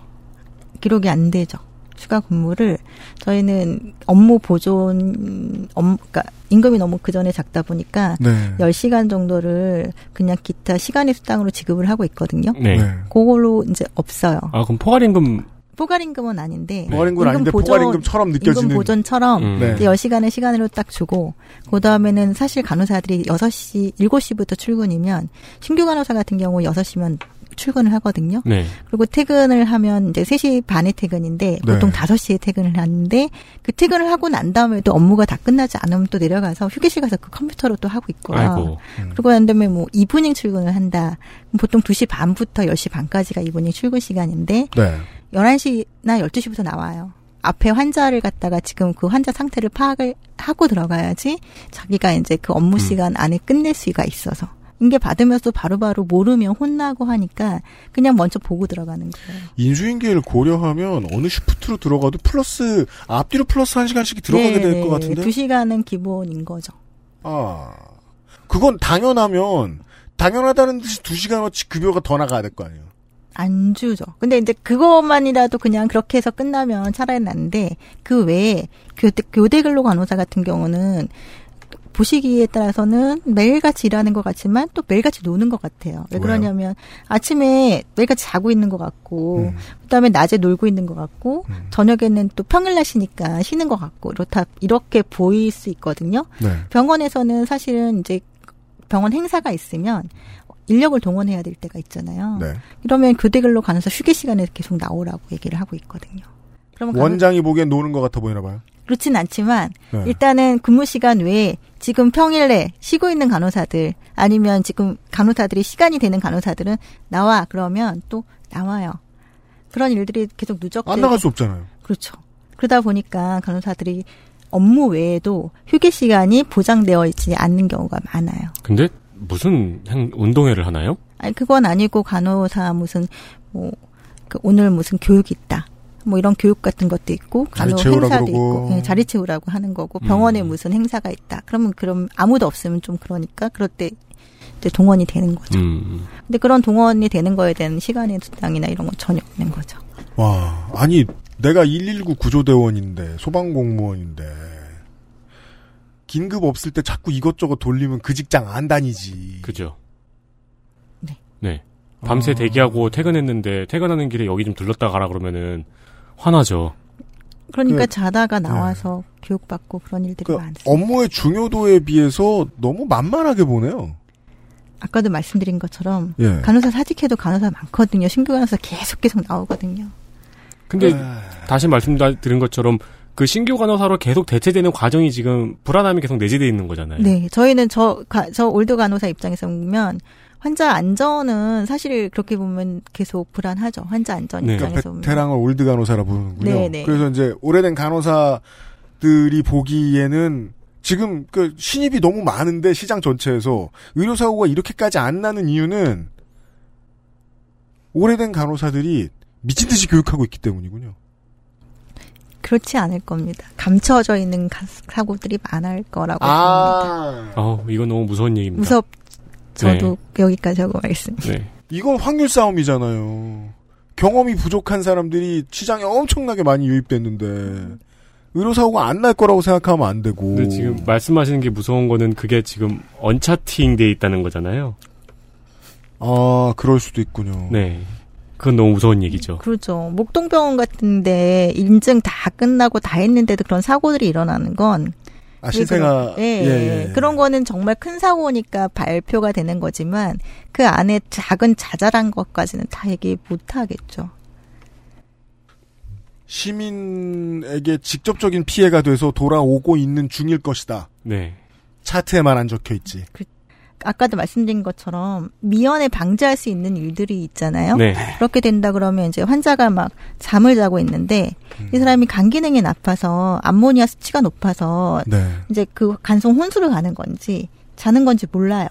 기록이 안 되죠. 추가 근무를 저희는 업무 보존 업 그러니까 임금이 너무 그 전에 작다 보니까 네. 10시간 정도를 그냥 기타 시간의 수당으로 지급을 하고 있거든요. 네. 네. 그걸로 이제 없어요. 아, 그럼 포괄 임금 포괄 임금은 아닌데 포괄임금은 아닌데 임금 보존- 포괄 임금처럼 느껴지는- 임금 보존처럼 음. 네. 이제 10시간의 시간으로 딱 주고 그다음에는 사실 간호사들이 6시 7시부터 출근이면 신규 간호사 같은 경우 6시면 출근을 하거든요. 네. 그리고 퇴근을 하면 이제 3시 반에 퇴근인데 네. 보통 5시에 퇴근을 하는데 그 퇴근을 하고 난 다음에도 업무가 다 끝나지 않으면 또 내려가서 휴게실 가서 그 컴퓨터로 또 하고 있고요. 아이고. 그리고 난 다음에 뭐 evening 출근을 한다. 보통 2시 반부터 10시 반까지가 evening 출근 시간인데 네. 11시나 12시부터 나와요. 앞에 환자를 갖다가 지금 그 환자 상태를 파악을 하고 들어가야지 자기가 이제 그 업무 음. 시간 안에 끝낼 수가 있어서. 인계 받으면서 바로바로 모르면 혼나고 하니까 그냥 먼저 보고 들어가는 거예요. 인수인계를 고려하면 어느 시프트로 들어가도 플러스 앞뒤로 플러스 한 시간씩 들어가게 될 것 같은데. 네, 두 시간은 기본인 거죠. 아, 그건 당연하면 당연하다는 듯이 두 시간어치 급여가 더 나가야 될 거 아니에요. 안 주죠. 근데 이제 그것만이라도 그냥 그렇게 해서 끝나면 차라리 난데 그 외에 교대, 교대 근로 간호사 같은 경우는 보시기에 따라서는 매일같이 일하는 것 같지만 또 매일같이 노는 것 같아요. 왜 왜요? 그러냐면 아침에 매일같이 자고 있는 것 같고 그다음에 낮에 놀고 있는 것 같고 저녁에는 또 평일날 쉬니까 쉬는 것 같고 이렇다 이렇게 보일 수 있거든요. 네. 병원에서는 사실은 이제 병원 행사가 있으면 인력을 동원해야 될 때가 있잖아요. 네. 이러면 교대 근로 간호사 휴게 시간에 계속 나오라고 얘기를 하고 있거든요. 그러면 원장이 보기엔 노는 것 같아 보이나 봐요. 그렇진 않지만 네. 일단은 근무 시간 외에 지금 평일에 쉬고 있는 간호사들 아니면 지금 간호사들이 시간이 되는 간호사들은 나와 그러면 또 나와요. 그런 일들이 계속 누적되고 안 나갈 수 없잖아요. 그렇죠. 그러다 보니까 간호사들이 업무 외에도 휴게 시간이 보장되어 있지 않는 경우가 많아요. 근데 무슨 행, 운동회를 하나요? 아니 그건 아니고 간호사 무슨 뭐 그 오늘 무슨 교육 있다. 뭐 이런 교육 같은 것도 있고 채우라 행사도 그러고. 있고 예, 자리 채우라고 하는 거고 병원에 음. 무슨 행사가 있다. 그러면 그럼 아무도 없으면 좀 그러니까 그럴 때 이제 동원이 되는 거죠. 음. 근데 그런 동원이 되는 거에 대한 시간의 수당이나 이런 건 전혀 없는 거죠. 와, 아니 내가 119 구조대원인데 소방공무원인데 긴급 없을 때 자꾸 이것저것 돌리면 그 직장 안 다니지. 그죠. 네. 네. 밤새 아. 대기하고 퇴근했는데 퇴근하는 길에 여기 좀 들렀다 가라 그러면은 화나죠. 그러니까 그- 자다가 나와서 교육받고 그런 일들이 그 많습니다. 업무의 중요도에 비해서 너무 만만하게 보네요. 아까도 말씀드린 것처럼 예. 간호사 사직해도 간호사 많거든요. 신규 간호사 계속 계속 나오거든요. 근데 네. 다시 말씀드린 것처럼 그 신규 간호사로 계속 대체되는 과정이 지금 불안함이 계속 내재되어 있는 거잖아요. 네, 저희는 저, 가- 저 old 간호사 입장에서 보면 환자 안전은 사실 그렇게 보면 계속 불안하죠. 환자 안전 그러니까 입장에서 보면. 베테랑을 old 간호사라 부르는군요. 네, 네. 그래서 이제 오래된 간호사들이 보기에는 지금 그 신입이 너무 많은데 시장 전체에서 의료 사고가 이렇게까지 안 나는 이유는 오래된 간호사들이 미친 듯이 교육하고 있기 때문이군요. 그렇지 않을 겁니다. 감춰져 있는 가- 사고들이 많을 거라고 아. 봅니다. 어, 이건 너무 무서운 얘기입니다. 무섭. 저도 여기까지 하고 말씀. 네. 이건 확률 싸움이잖아요. 경험이 부족한 사람들이 시장에 엄청나게 많이 유입됐는데 의료 사고가 안 날 거라고 생각하면 안 되고. 근데 지금 말씀하시는 게 무서운 거는 그게 지금 언차팅 돼 있다는 거잖아요. 아, 그럴 수도 있군요. 네. 그건 너무 무서운 얘기죠. 그렇죠. 목동병원 같은데 인증 다 끝나고 다 했는데도 그런 사고들이 일어나는 건 아, 신생아. 예, 예, 예. 그런 거는 정말 큰 사고니까 발표가 되는 거지만 그 안에 작은 자잘한 것까지는 다 얘기 못 하겠죠. 시민에게 직접적인 피해가 돼서 돌아오고 있는 중일 것이다. 네. 차트에만 안 적혀 있지. 그, 아까도 말씀드린 것처럼 미연에 방지할 수 있는 일들이 있잖아요. 네. 그렇게 된다 그러면 이제 환자가 막 잠을 자고 있는데 음. 이 사람이 간 기능이 나빠서 암모니아 수치가 높아서 네. 이제 그 간성 혼수를 가는 건지 자는 건지 몰라요.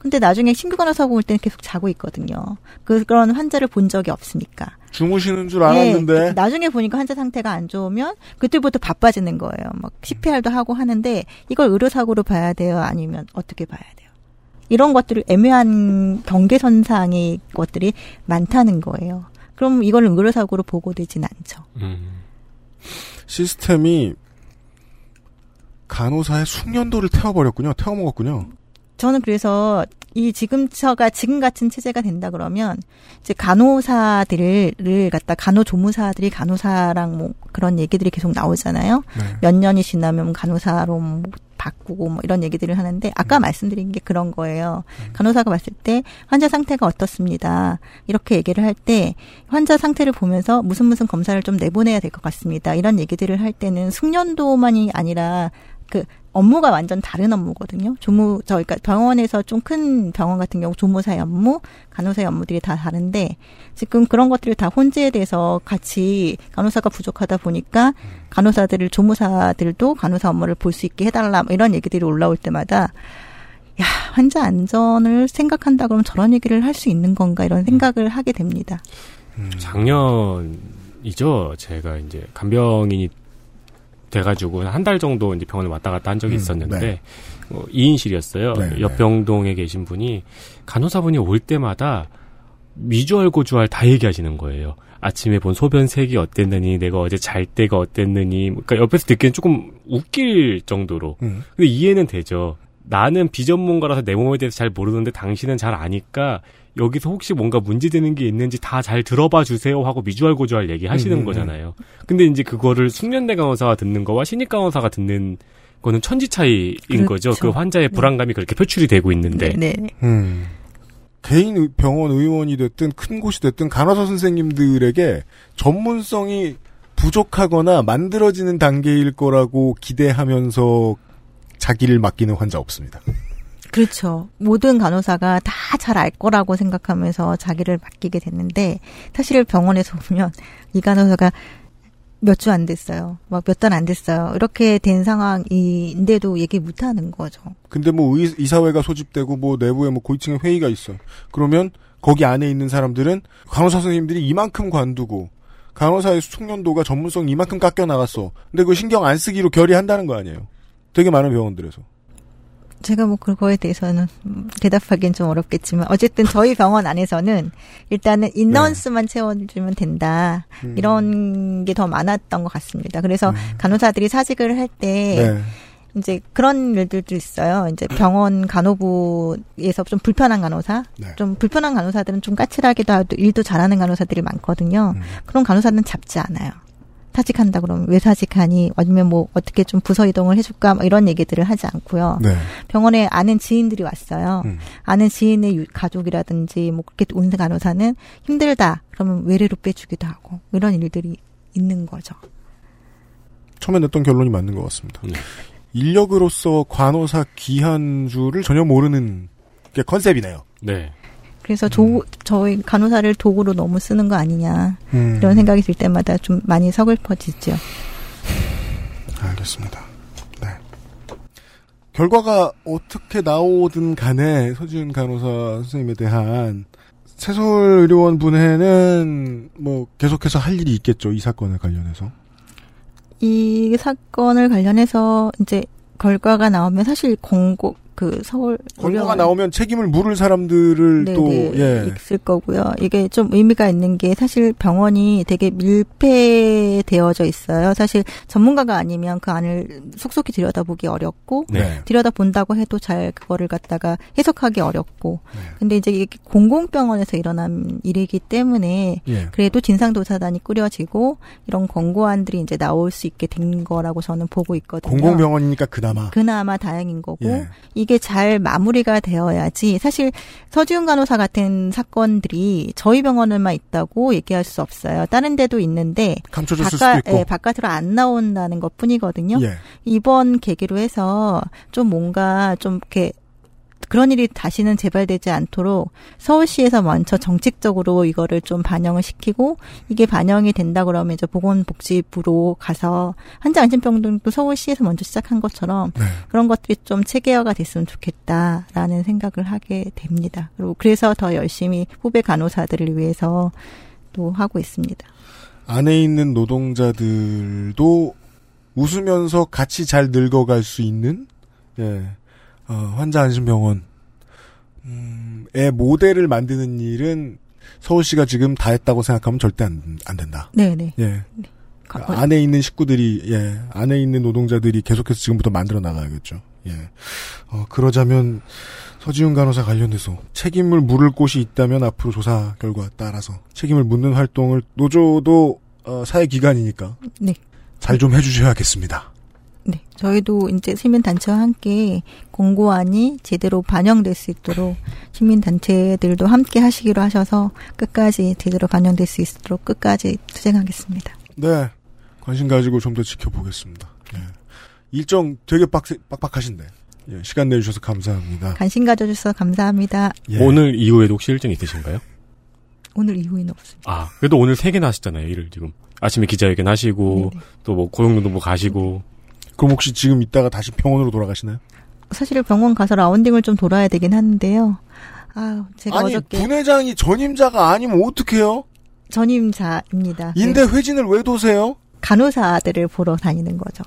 근데 나중에 신규 간호 사고 올 때는 계속 자고 있거든요. 그 그런 환자를 본 적이 없으니까. 주무시는 줄 알았는데. 네, 나중에 보니까 환자 상태가 안 좋으면 그때부터 바빠지는 거예요. 막 CPR도 하고 하는데 이걸 의료사고로 봐야 돼요? 아니면 어떻게 봐야 돼요? 이런 것들이 애매한 경계선상의 것들이 많다는 거예요. 그럼 이걸 의료사고로 보고되진 않죠. 음. 시스템이 간호사의 숙련도를 태워버렸군요. 태워먹었군요. 저는 그래서 이 지금처가 지금 같은 체제가 된다 그러면 이제 간호사들을 갖다 간호조무사들이 간호사랑 뭐 그런 얘기들이 계속 나오잖아요. 네. 몇 년이 지나면 간호사로 뭐 바꾸고 뭐 이런 얘기들을 하는데 아까 말씀드린 게 그런 거예요. 간호사가 봤을 때 환자 상태가 어떻습니다. 이렇게 얘기를 할 때 환자 상태를 보면서 무슨 무슨 검사를 좀 내보내야 될 것 같습니다. 이런 얘기들을 할 때는 숙련도만이 아니라 그 업무가 완전 다른 업무거든요. 조무 저 그러니까 병원에서 좀 큰 병원 같은 경우 조무사의 업무, 간호사의 업무들이 다 다른데 지금 그런 것들을 다 혼재돼서 같이 간호사가 부족하다 보니까 간호사들을 조무사들도 간호사 업무를 볼 수 있게 해달라 뭐 이런 얘기들이 올라올 때마다 야 환자 안전을 생각한다 그러면 저런 얘기를 할 수 있는 건가 이런 생각을 하게 됩니다. 음. 작년이죠. 제가 이제 간병인이 돼가지고 한 달 정도 이제 병원에 왔다 갔다 한 적이 음, 있었는데 네. 어, 2인실이었어요. 네, 옆 병동에 계신 분이 간호사분이 올 때마다 미주알 고주알 다 얘기하시는 거예요. 아침에 본 소변 색이 어땠느니, 내가 어제 잘 때가 어땠느니, 그러니까 옆에서 듣기엔 조금 웃길 정도로. 음. 근데 이해는 되죠. 나는 비전문가라서 내 몸에 대해서 잘 모르는데 당신은 잘 아니까 여기서 혹시 뭔가 문제되는 게 있는지 다 잘 들어봐 주세요 하고 미주알 고주알 얘기하시는 음, 음, 거잖아요. 근데 이제 그거를 숙련대 간호사가 듣는 거와 신입 간호사가 듣는 거는 천지 차이인 그렇죠. 거죠. 그 환자의 불안감이 그렇게 표출이 되고 있는데. 네. 음. 개인 의- 병원 의원이 됐든 큰 곳이 됐든 간호사 선생님들에게 전문성이 부족하거나 만들어지는 단계일 거라고 기대하면서 자기를 맡기는 환자 없습니다. 그렇죠. 모든 간호사가 다 잘 알 거라고 생각하면서 자기를 맡기게 됐는데 사실 병원에서 보면 이 간호사가 몇 주 안 됐어요. 막 몇 달 안 됐어요. 이렇게 된 상황인데도 얘기 못 하는 거죠. 근데 뭐 의, 이사회가 소집되고 뭐 내부에 뭐 고위층의 회의가 있어. 그러면 거기 안에 있는 사람들은 간호사 선생님들이 이만큼 관두고 간호사의 숙련도가 전문성 이만큼 깎여 나갔어. 근데 그 신경 안 쓰기로 결의한다는 거 아니에요. 되게 많은 병원들에서. 제가 뭐 그거에 대해서는 음, 대답하기는 좀 어렵겠지만 어쨌든 저희 병원 안에서는 일단은 인너언스만 채워주면 된다 음. 이런 게 더 많았던 것 같습니다. 그래서 간호사들이 사직을 할때 네. 이제 그런 일들도 있어요. 이제 병원 간호부에서 좀 불편한 간호사, 네. 좀 불편한 간호사들은 좀 까칠하기도 하고 일도 잘하는 간호사들이 많거든요. 음. 그런 간호사는 잡지 않아요. 사직한다 그러면 왜 사직하니? 아니면 뭐 어떻게 좀 부서 이동을 해줄까? 뭐 이런 얘기들을 하지 않고요. 네. 병원에 아는 지인들이 왔어요. 음. 아는 지인의 유- 가족이라든지 뭐 그렇게 온 간호사는 힘들다. 그러면 외래로 빼주기도 하고 이런 일들이 있는 거죠. 처음에 냈던 결론이 맞는 것 같습니다. 네. 인력으로서 간호사 귀한주를 전혀 모르는 게 컨셉이네요. 네. 그래서 조, 저희 간호사를 도구로 너무 쓰는 거 아니냐 음. 이런 생각이 들 때마다 좀 많이 서글퍼지죠. 알겠습니다. 네. 결과가 어떻게 나오든 간에 서지은 간호사 선생님에 대한 새서울 의료원 분회는 뭐 계속해서 할 일이 있겠죠. 이 사건에 관련해서. 이 사건을 관련해서 이제 결과가 나오면 사실 공고 그 서울 권고가 나오면 책임을 물을 사람들을 네, 또 네, 예. 있을 거고요. 이게 좀 의미가 있는 게 사실 병원이 되게 밀폐되어져 있어요. 사실 전문가가 아니면 그 안을 속속히 들여다보기 어렵고 네. 들여다본다고 해도 잘 그거를 갖다가 해석하기 어렵고 네. 근데 이제 이게 공공병원에서 일어난 일이기 때문에 예. 그래도 진상조사단이 꾸려지고 이런 권고안들이 이제 나올 수 있게 된 거라고 저는 보고 있거든요. 공공병원이니까 그나마 그나마 다행인 거고 예. 이게 잘 마무리가 되어야지 사실 서지훈 간호사 같은 사건들이 저희 병원에만 있다고 얘기할 수 없어요. 다른 데도 있는데 감춰졌을 바깥- 수도 있고. 예, 바깥으로 안 나온다는 것 뿐이거든요. 예. 이번 계기로 해서 좀 뭔가 좀 이렇게 그런 일이 다시는 재발되지 않도록 서울시에서 먼저 정책적으로 이거를 좀 반영을 시키고 이게 반영이 된다 그러면 이제 보건복지부로 가서 환자 안심병 등도 서울시에서 먼저 시작한 것처럼 네. 그런 것들이 좀 체계화가 됐으면 좋겠다라는 생각을 하게 됩니다. 그리고 그래서 더 열심히 후배 간호사들을 위해서 또 하고 있습니다. 안에 있는 노동자들도 웃으면서 같이 잘 늙어갈 수 있는 예. 어, 환자 안심병원 음, 의 모델을 만드는 일은 서울시가 지금 다 했다고 생각하면 절대 안, 안 된다. 네네. 예. 가- 안에 있는 식구들이 예 안에 있는 노동자들이 계속해서 지금부터 만들어 나가야겠죠. 예. 어, 그러자면 서지훈 간호사 관련돼서 책임을 물을 곳이 있다면 앞으로 조사 결과 따라서 책임을 묻는 활동을 노조도 어, 사회 기관이니까 네. 잘 좀 해주셔야겠습니다. 네, 저희도 이제 시민단체와 함께 공고안이 제대로 반영될 수 있도록 시민단체들도 함께 하시기로 하셔서 끝까지 제대로 반영될 수 있도록 끝까지 투쟁하겠습니다. 네 관심 가지고 좀 더 지켜보겠습니다. 예. 일정 되게 빡세, 빡빡하신데 예, 시간 내주셔서 감사합니다. 관심 가져주셔서 감사합니다. 예. 오늘 이후에도 혹시 일정 있으신가요? 오늘 이후에는 없습니다. 아, 그래도 오늘 세 개나 하셨잖아요, 일을 지금. 아침에 기자회견 하시고, 또 뭐 고용노동부 가시고. 그럼 혹시 지금 이따가 다시 병원으로 돌아가시나요? 사실 병원 가서 라운딩을 좀 돌아야 되긴 하는데요. 아, 제가 아니 어저께 분회장이 전임자가 아니면 어떡해요? 전임자입니다. 인대 네. 회진을 왜 도세요? 간호사들을 보러 다니는 거죠.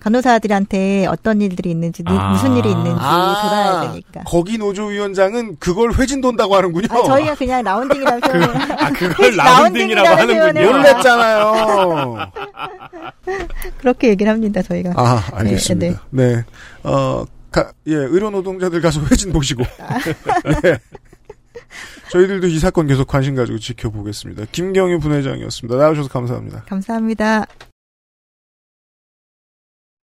간호사들한테 어떤 일들이 있는지 무- 아. 무슨 일이 있는지 아. 돌아야 되니까. 거기 노조위원장은 그걸 회진 돈다고 하는군요. 아, 저희가 그냥 라운딩이라고 표현을. 아, 그걸 라운딩이라고 하는군요. 놀랬잖아요. 그렇게 얘기를 합니다, 저희가. 아, 알겠습니다. 네, 네. 어, 가, 예, 의료 노동자들 가서 회진 보시고. 예. 저희들도 이 사건 계속 관심 가지고 지켜보겠습니다. 김경희 분회장이었습니다. 나와주셔서 감사합니다. 감사합니다.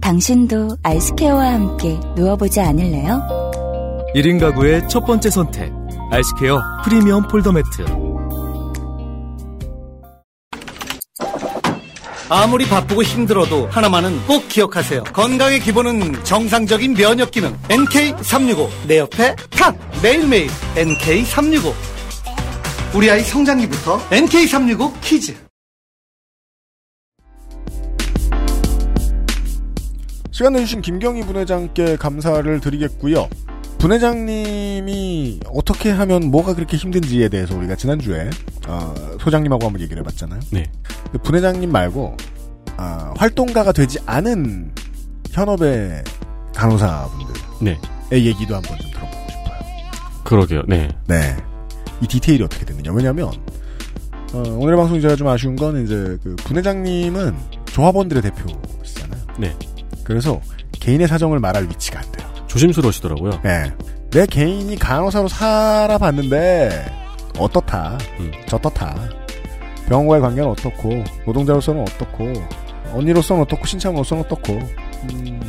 당신도 아이스케어와 함께 누워보지 않을래요? 1인 가구의 첫 번째 선택. 아이스케어 프리미엄 폴더 매트. 아무리 바쁘고 힘들어도 하나만은 꼭 기억하세요. 건강의 기본은 정상적인 면역 기능. NK365. 내 옆에 탁! 매일매일 NK365. 우리 아이 성장기부터 NK365 키즈. 시간 내주신 김경희 분회장께 감사를 드리겠고요. 분회장님이 어떻게 하면 뭐가 그렇게 힘든지에 대해서 우리가 지난주에 어, 소장님하고 한번 얘기를 해봤잖아요. 네. 분회장님 말고 아, 활동가가 되지 않은 현업의 간호사분들의 네. 얘기도 한번 좀 들어보고 싶어요. 그러게요, 네. 네. 이 디테일이 어떻게 됐느냐. 왜냐면, 어, 오늘의 방송 제가 좀 아쉬운 건 이제 그 분회장님은 조합원들의 대표시잖아요. 네. 그래서 개인의 사정을 말할 위치가 안 돼요. 조심스러우시더라고요. 네. 내 개인이 간호사로 살아봤는데 어떻다. 저떻다. 병원과의 관계는 어떻고 노동자로서는 어떻고 언니로서는 어떻고 신참으로서는 어떻고 음,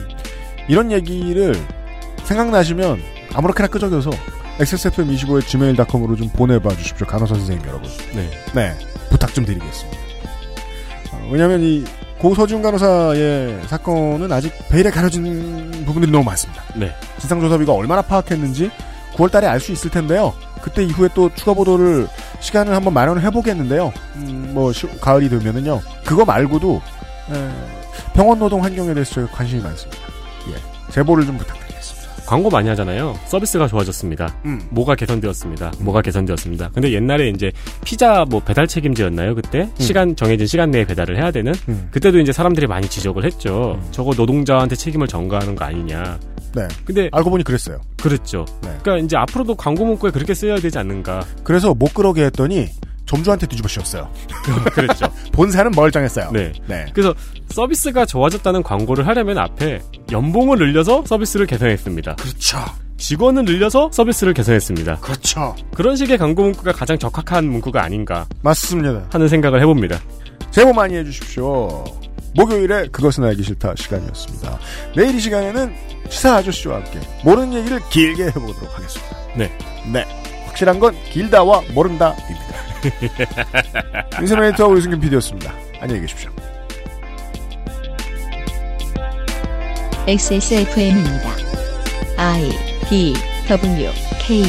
이런 얘기를 생각나시면 아무렇게나 끄적여서 XSFM25의 gmail.com으로 좀 보내봐 주십시오. 간호사 선생님 여러분. 네. 네. 부탁 좀 드리겠습니다. 어, 왜냐면 이 고 서지훈 간호사의 사건은 아직 베일에 가려진 부분들이 너무 많습니다. 네. 진상조사비가 얼마나 파악했는지 9월 달에 알 수 있을 텐데요. 그때 이후에 또 추가 보도를 시간을 한번 마련을 해보겠는데요. 음, 뭐 시- 가을이 되면은요. 그거 말고도 에, 병원 노동 환경에 대해서 관심이 많습니다. 예, 제보를 좀 부탁드리겠습니다. 광고 많이 하잖아요. 서비스가 좋아졌습니다. 음. 뭐가 개선되었습니다. 뭐가 개선되었습니다. 근데 옛날에 이제 피자 뭐 배달 책임제였나요? 그때 시간 정해진 시간 내에 배달을 해야 되는 음. 그때도 이제 사람들이 많이 지적을 했죠. 저거 노동자한테 책임을 전가하는 거 아니냐. 네. 근데 알고 보니 그랬어요. 그랬죠. 그러니까 이제 앞으로도 광고 문구에 그렇게 쓰여야 되지 않는가. 그래서 못 그러게 했더니 점주한테 뒤집어 씌웠어요. 그랬죠. 본사는 멀쩡했어요. 네. 네. 그래서 서비스가 좋아졌다는 광고를 하려면 앞에 연봉을 늘려서 서비스를 개선했습니다. 그렇죠. 직원을 늘려서 서비스를 개선했습니다. 그렇죠. 그런 식의 광고 문구가 가장 적합한 문구가 아닌가 맞습니다. 하는 생각을 해봅니다. 제보 많이 해주십시오. 목요일에 그것은 알기 싫다 시간이었습니다. 내일 이 시간에는 시사 아저씨와 함께 모르는 얘기를 길게 해보도록 하겠습니다. 네. 네. 확실한 건 길다와 모른다입니다. 인터넷와 유승균 PD였습니다. 안녕히 계십시오. XSFM입니다. I D W K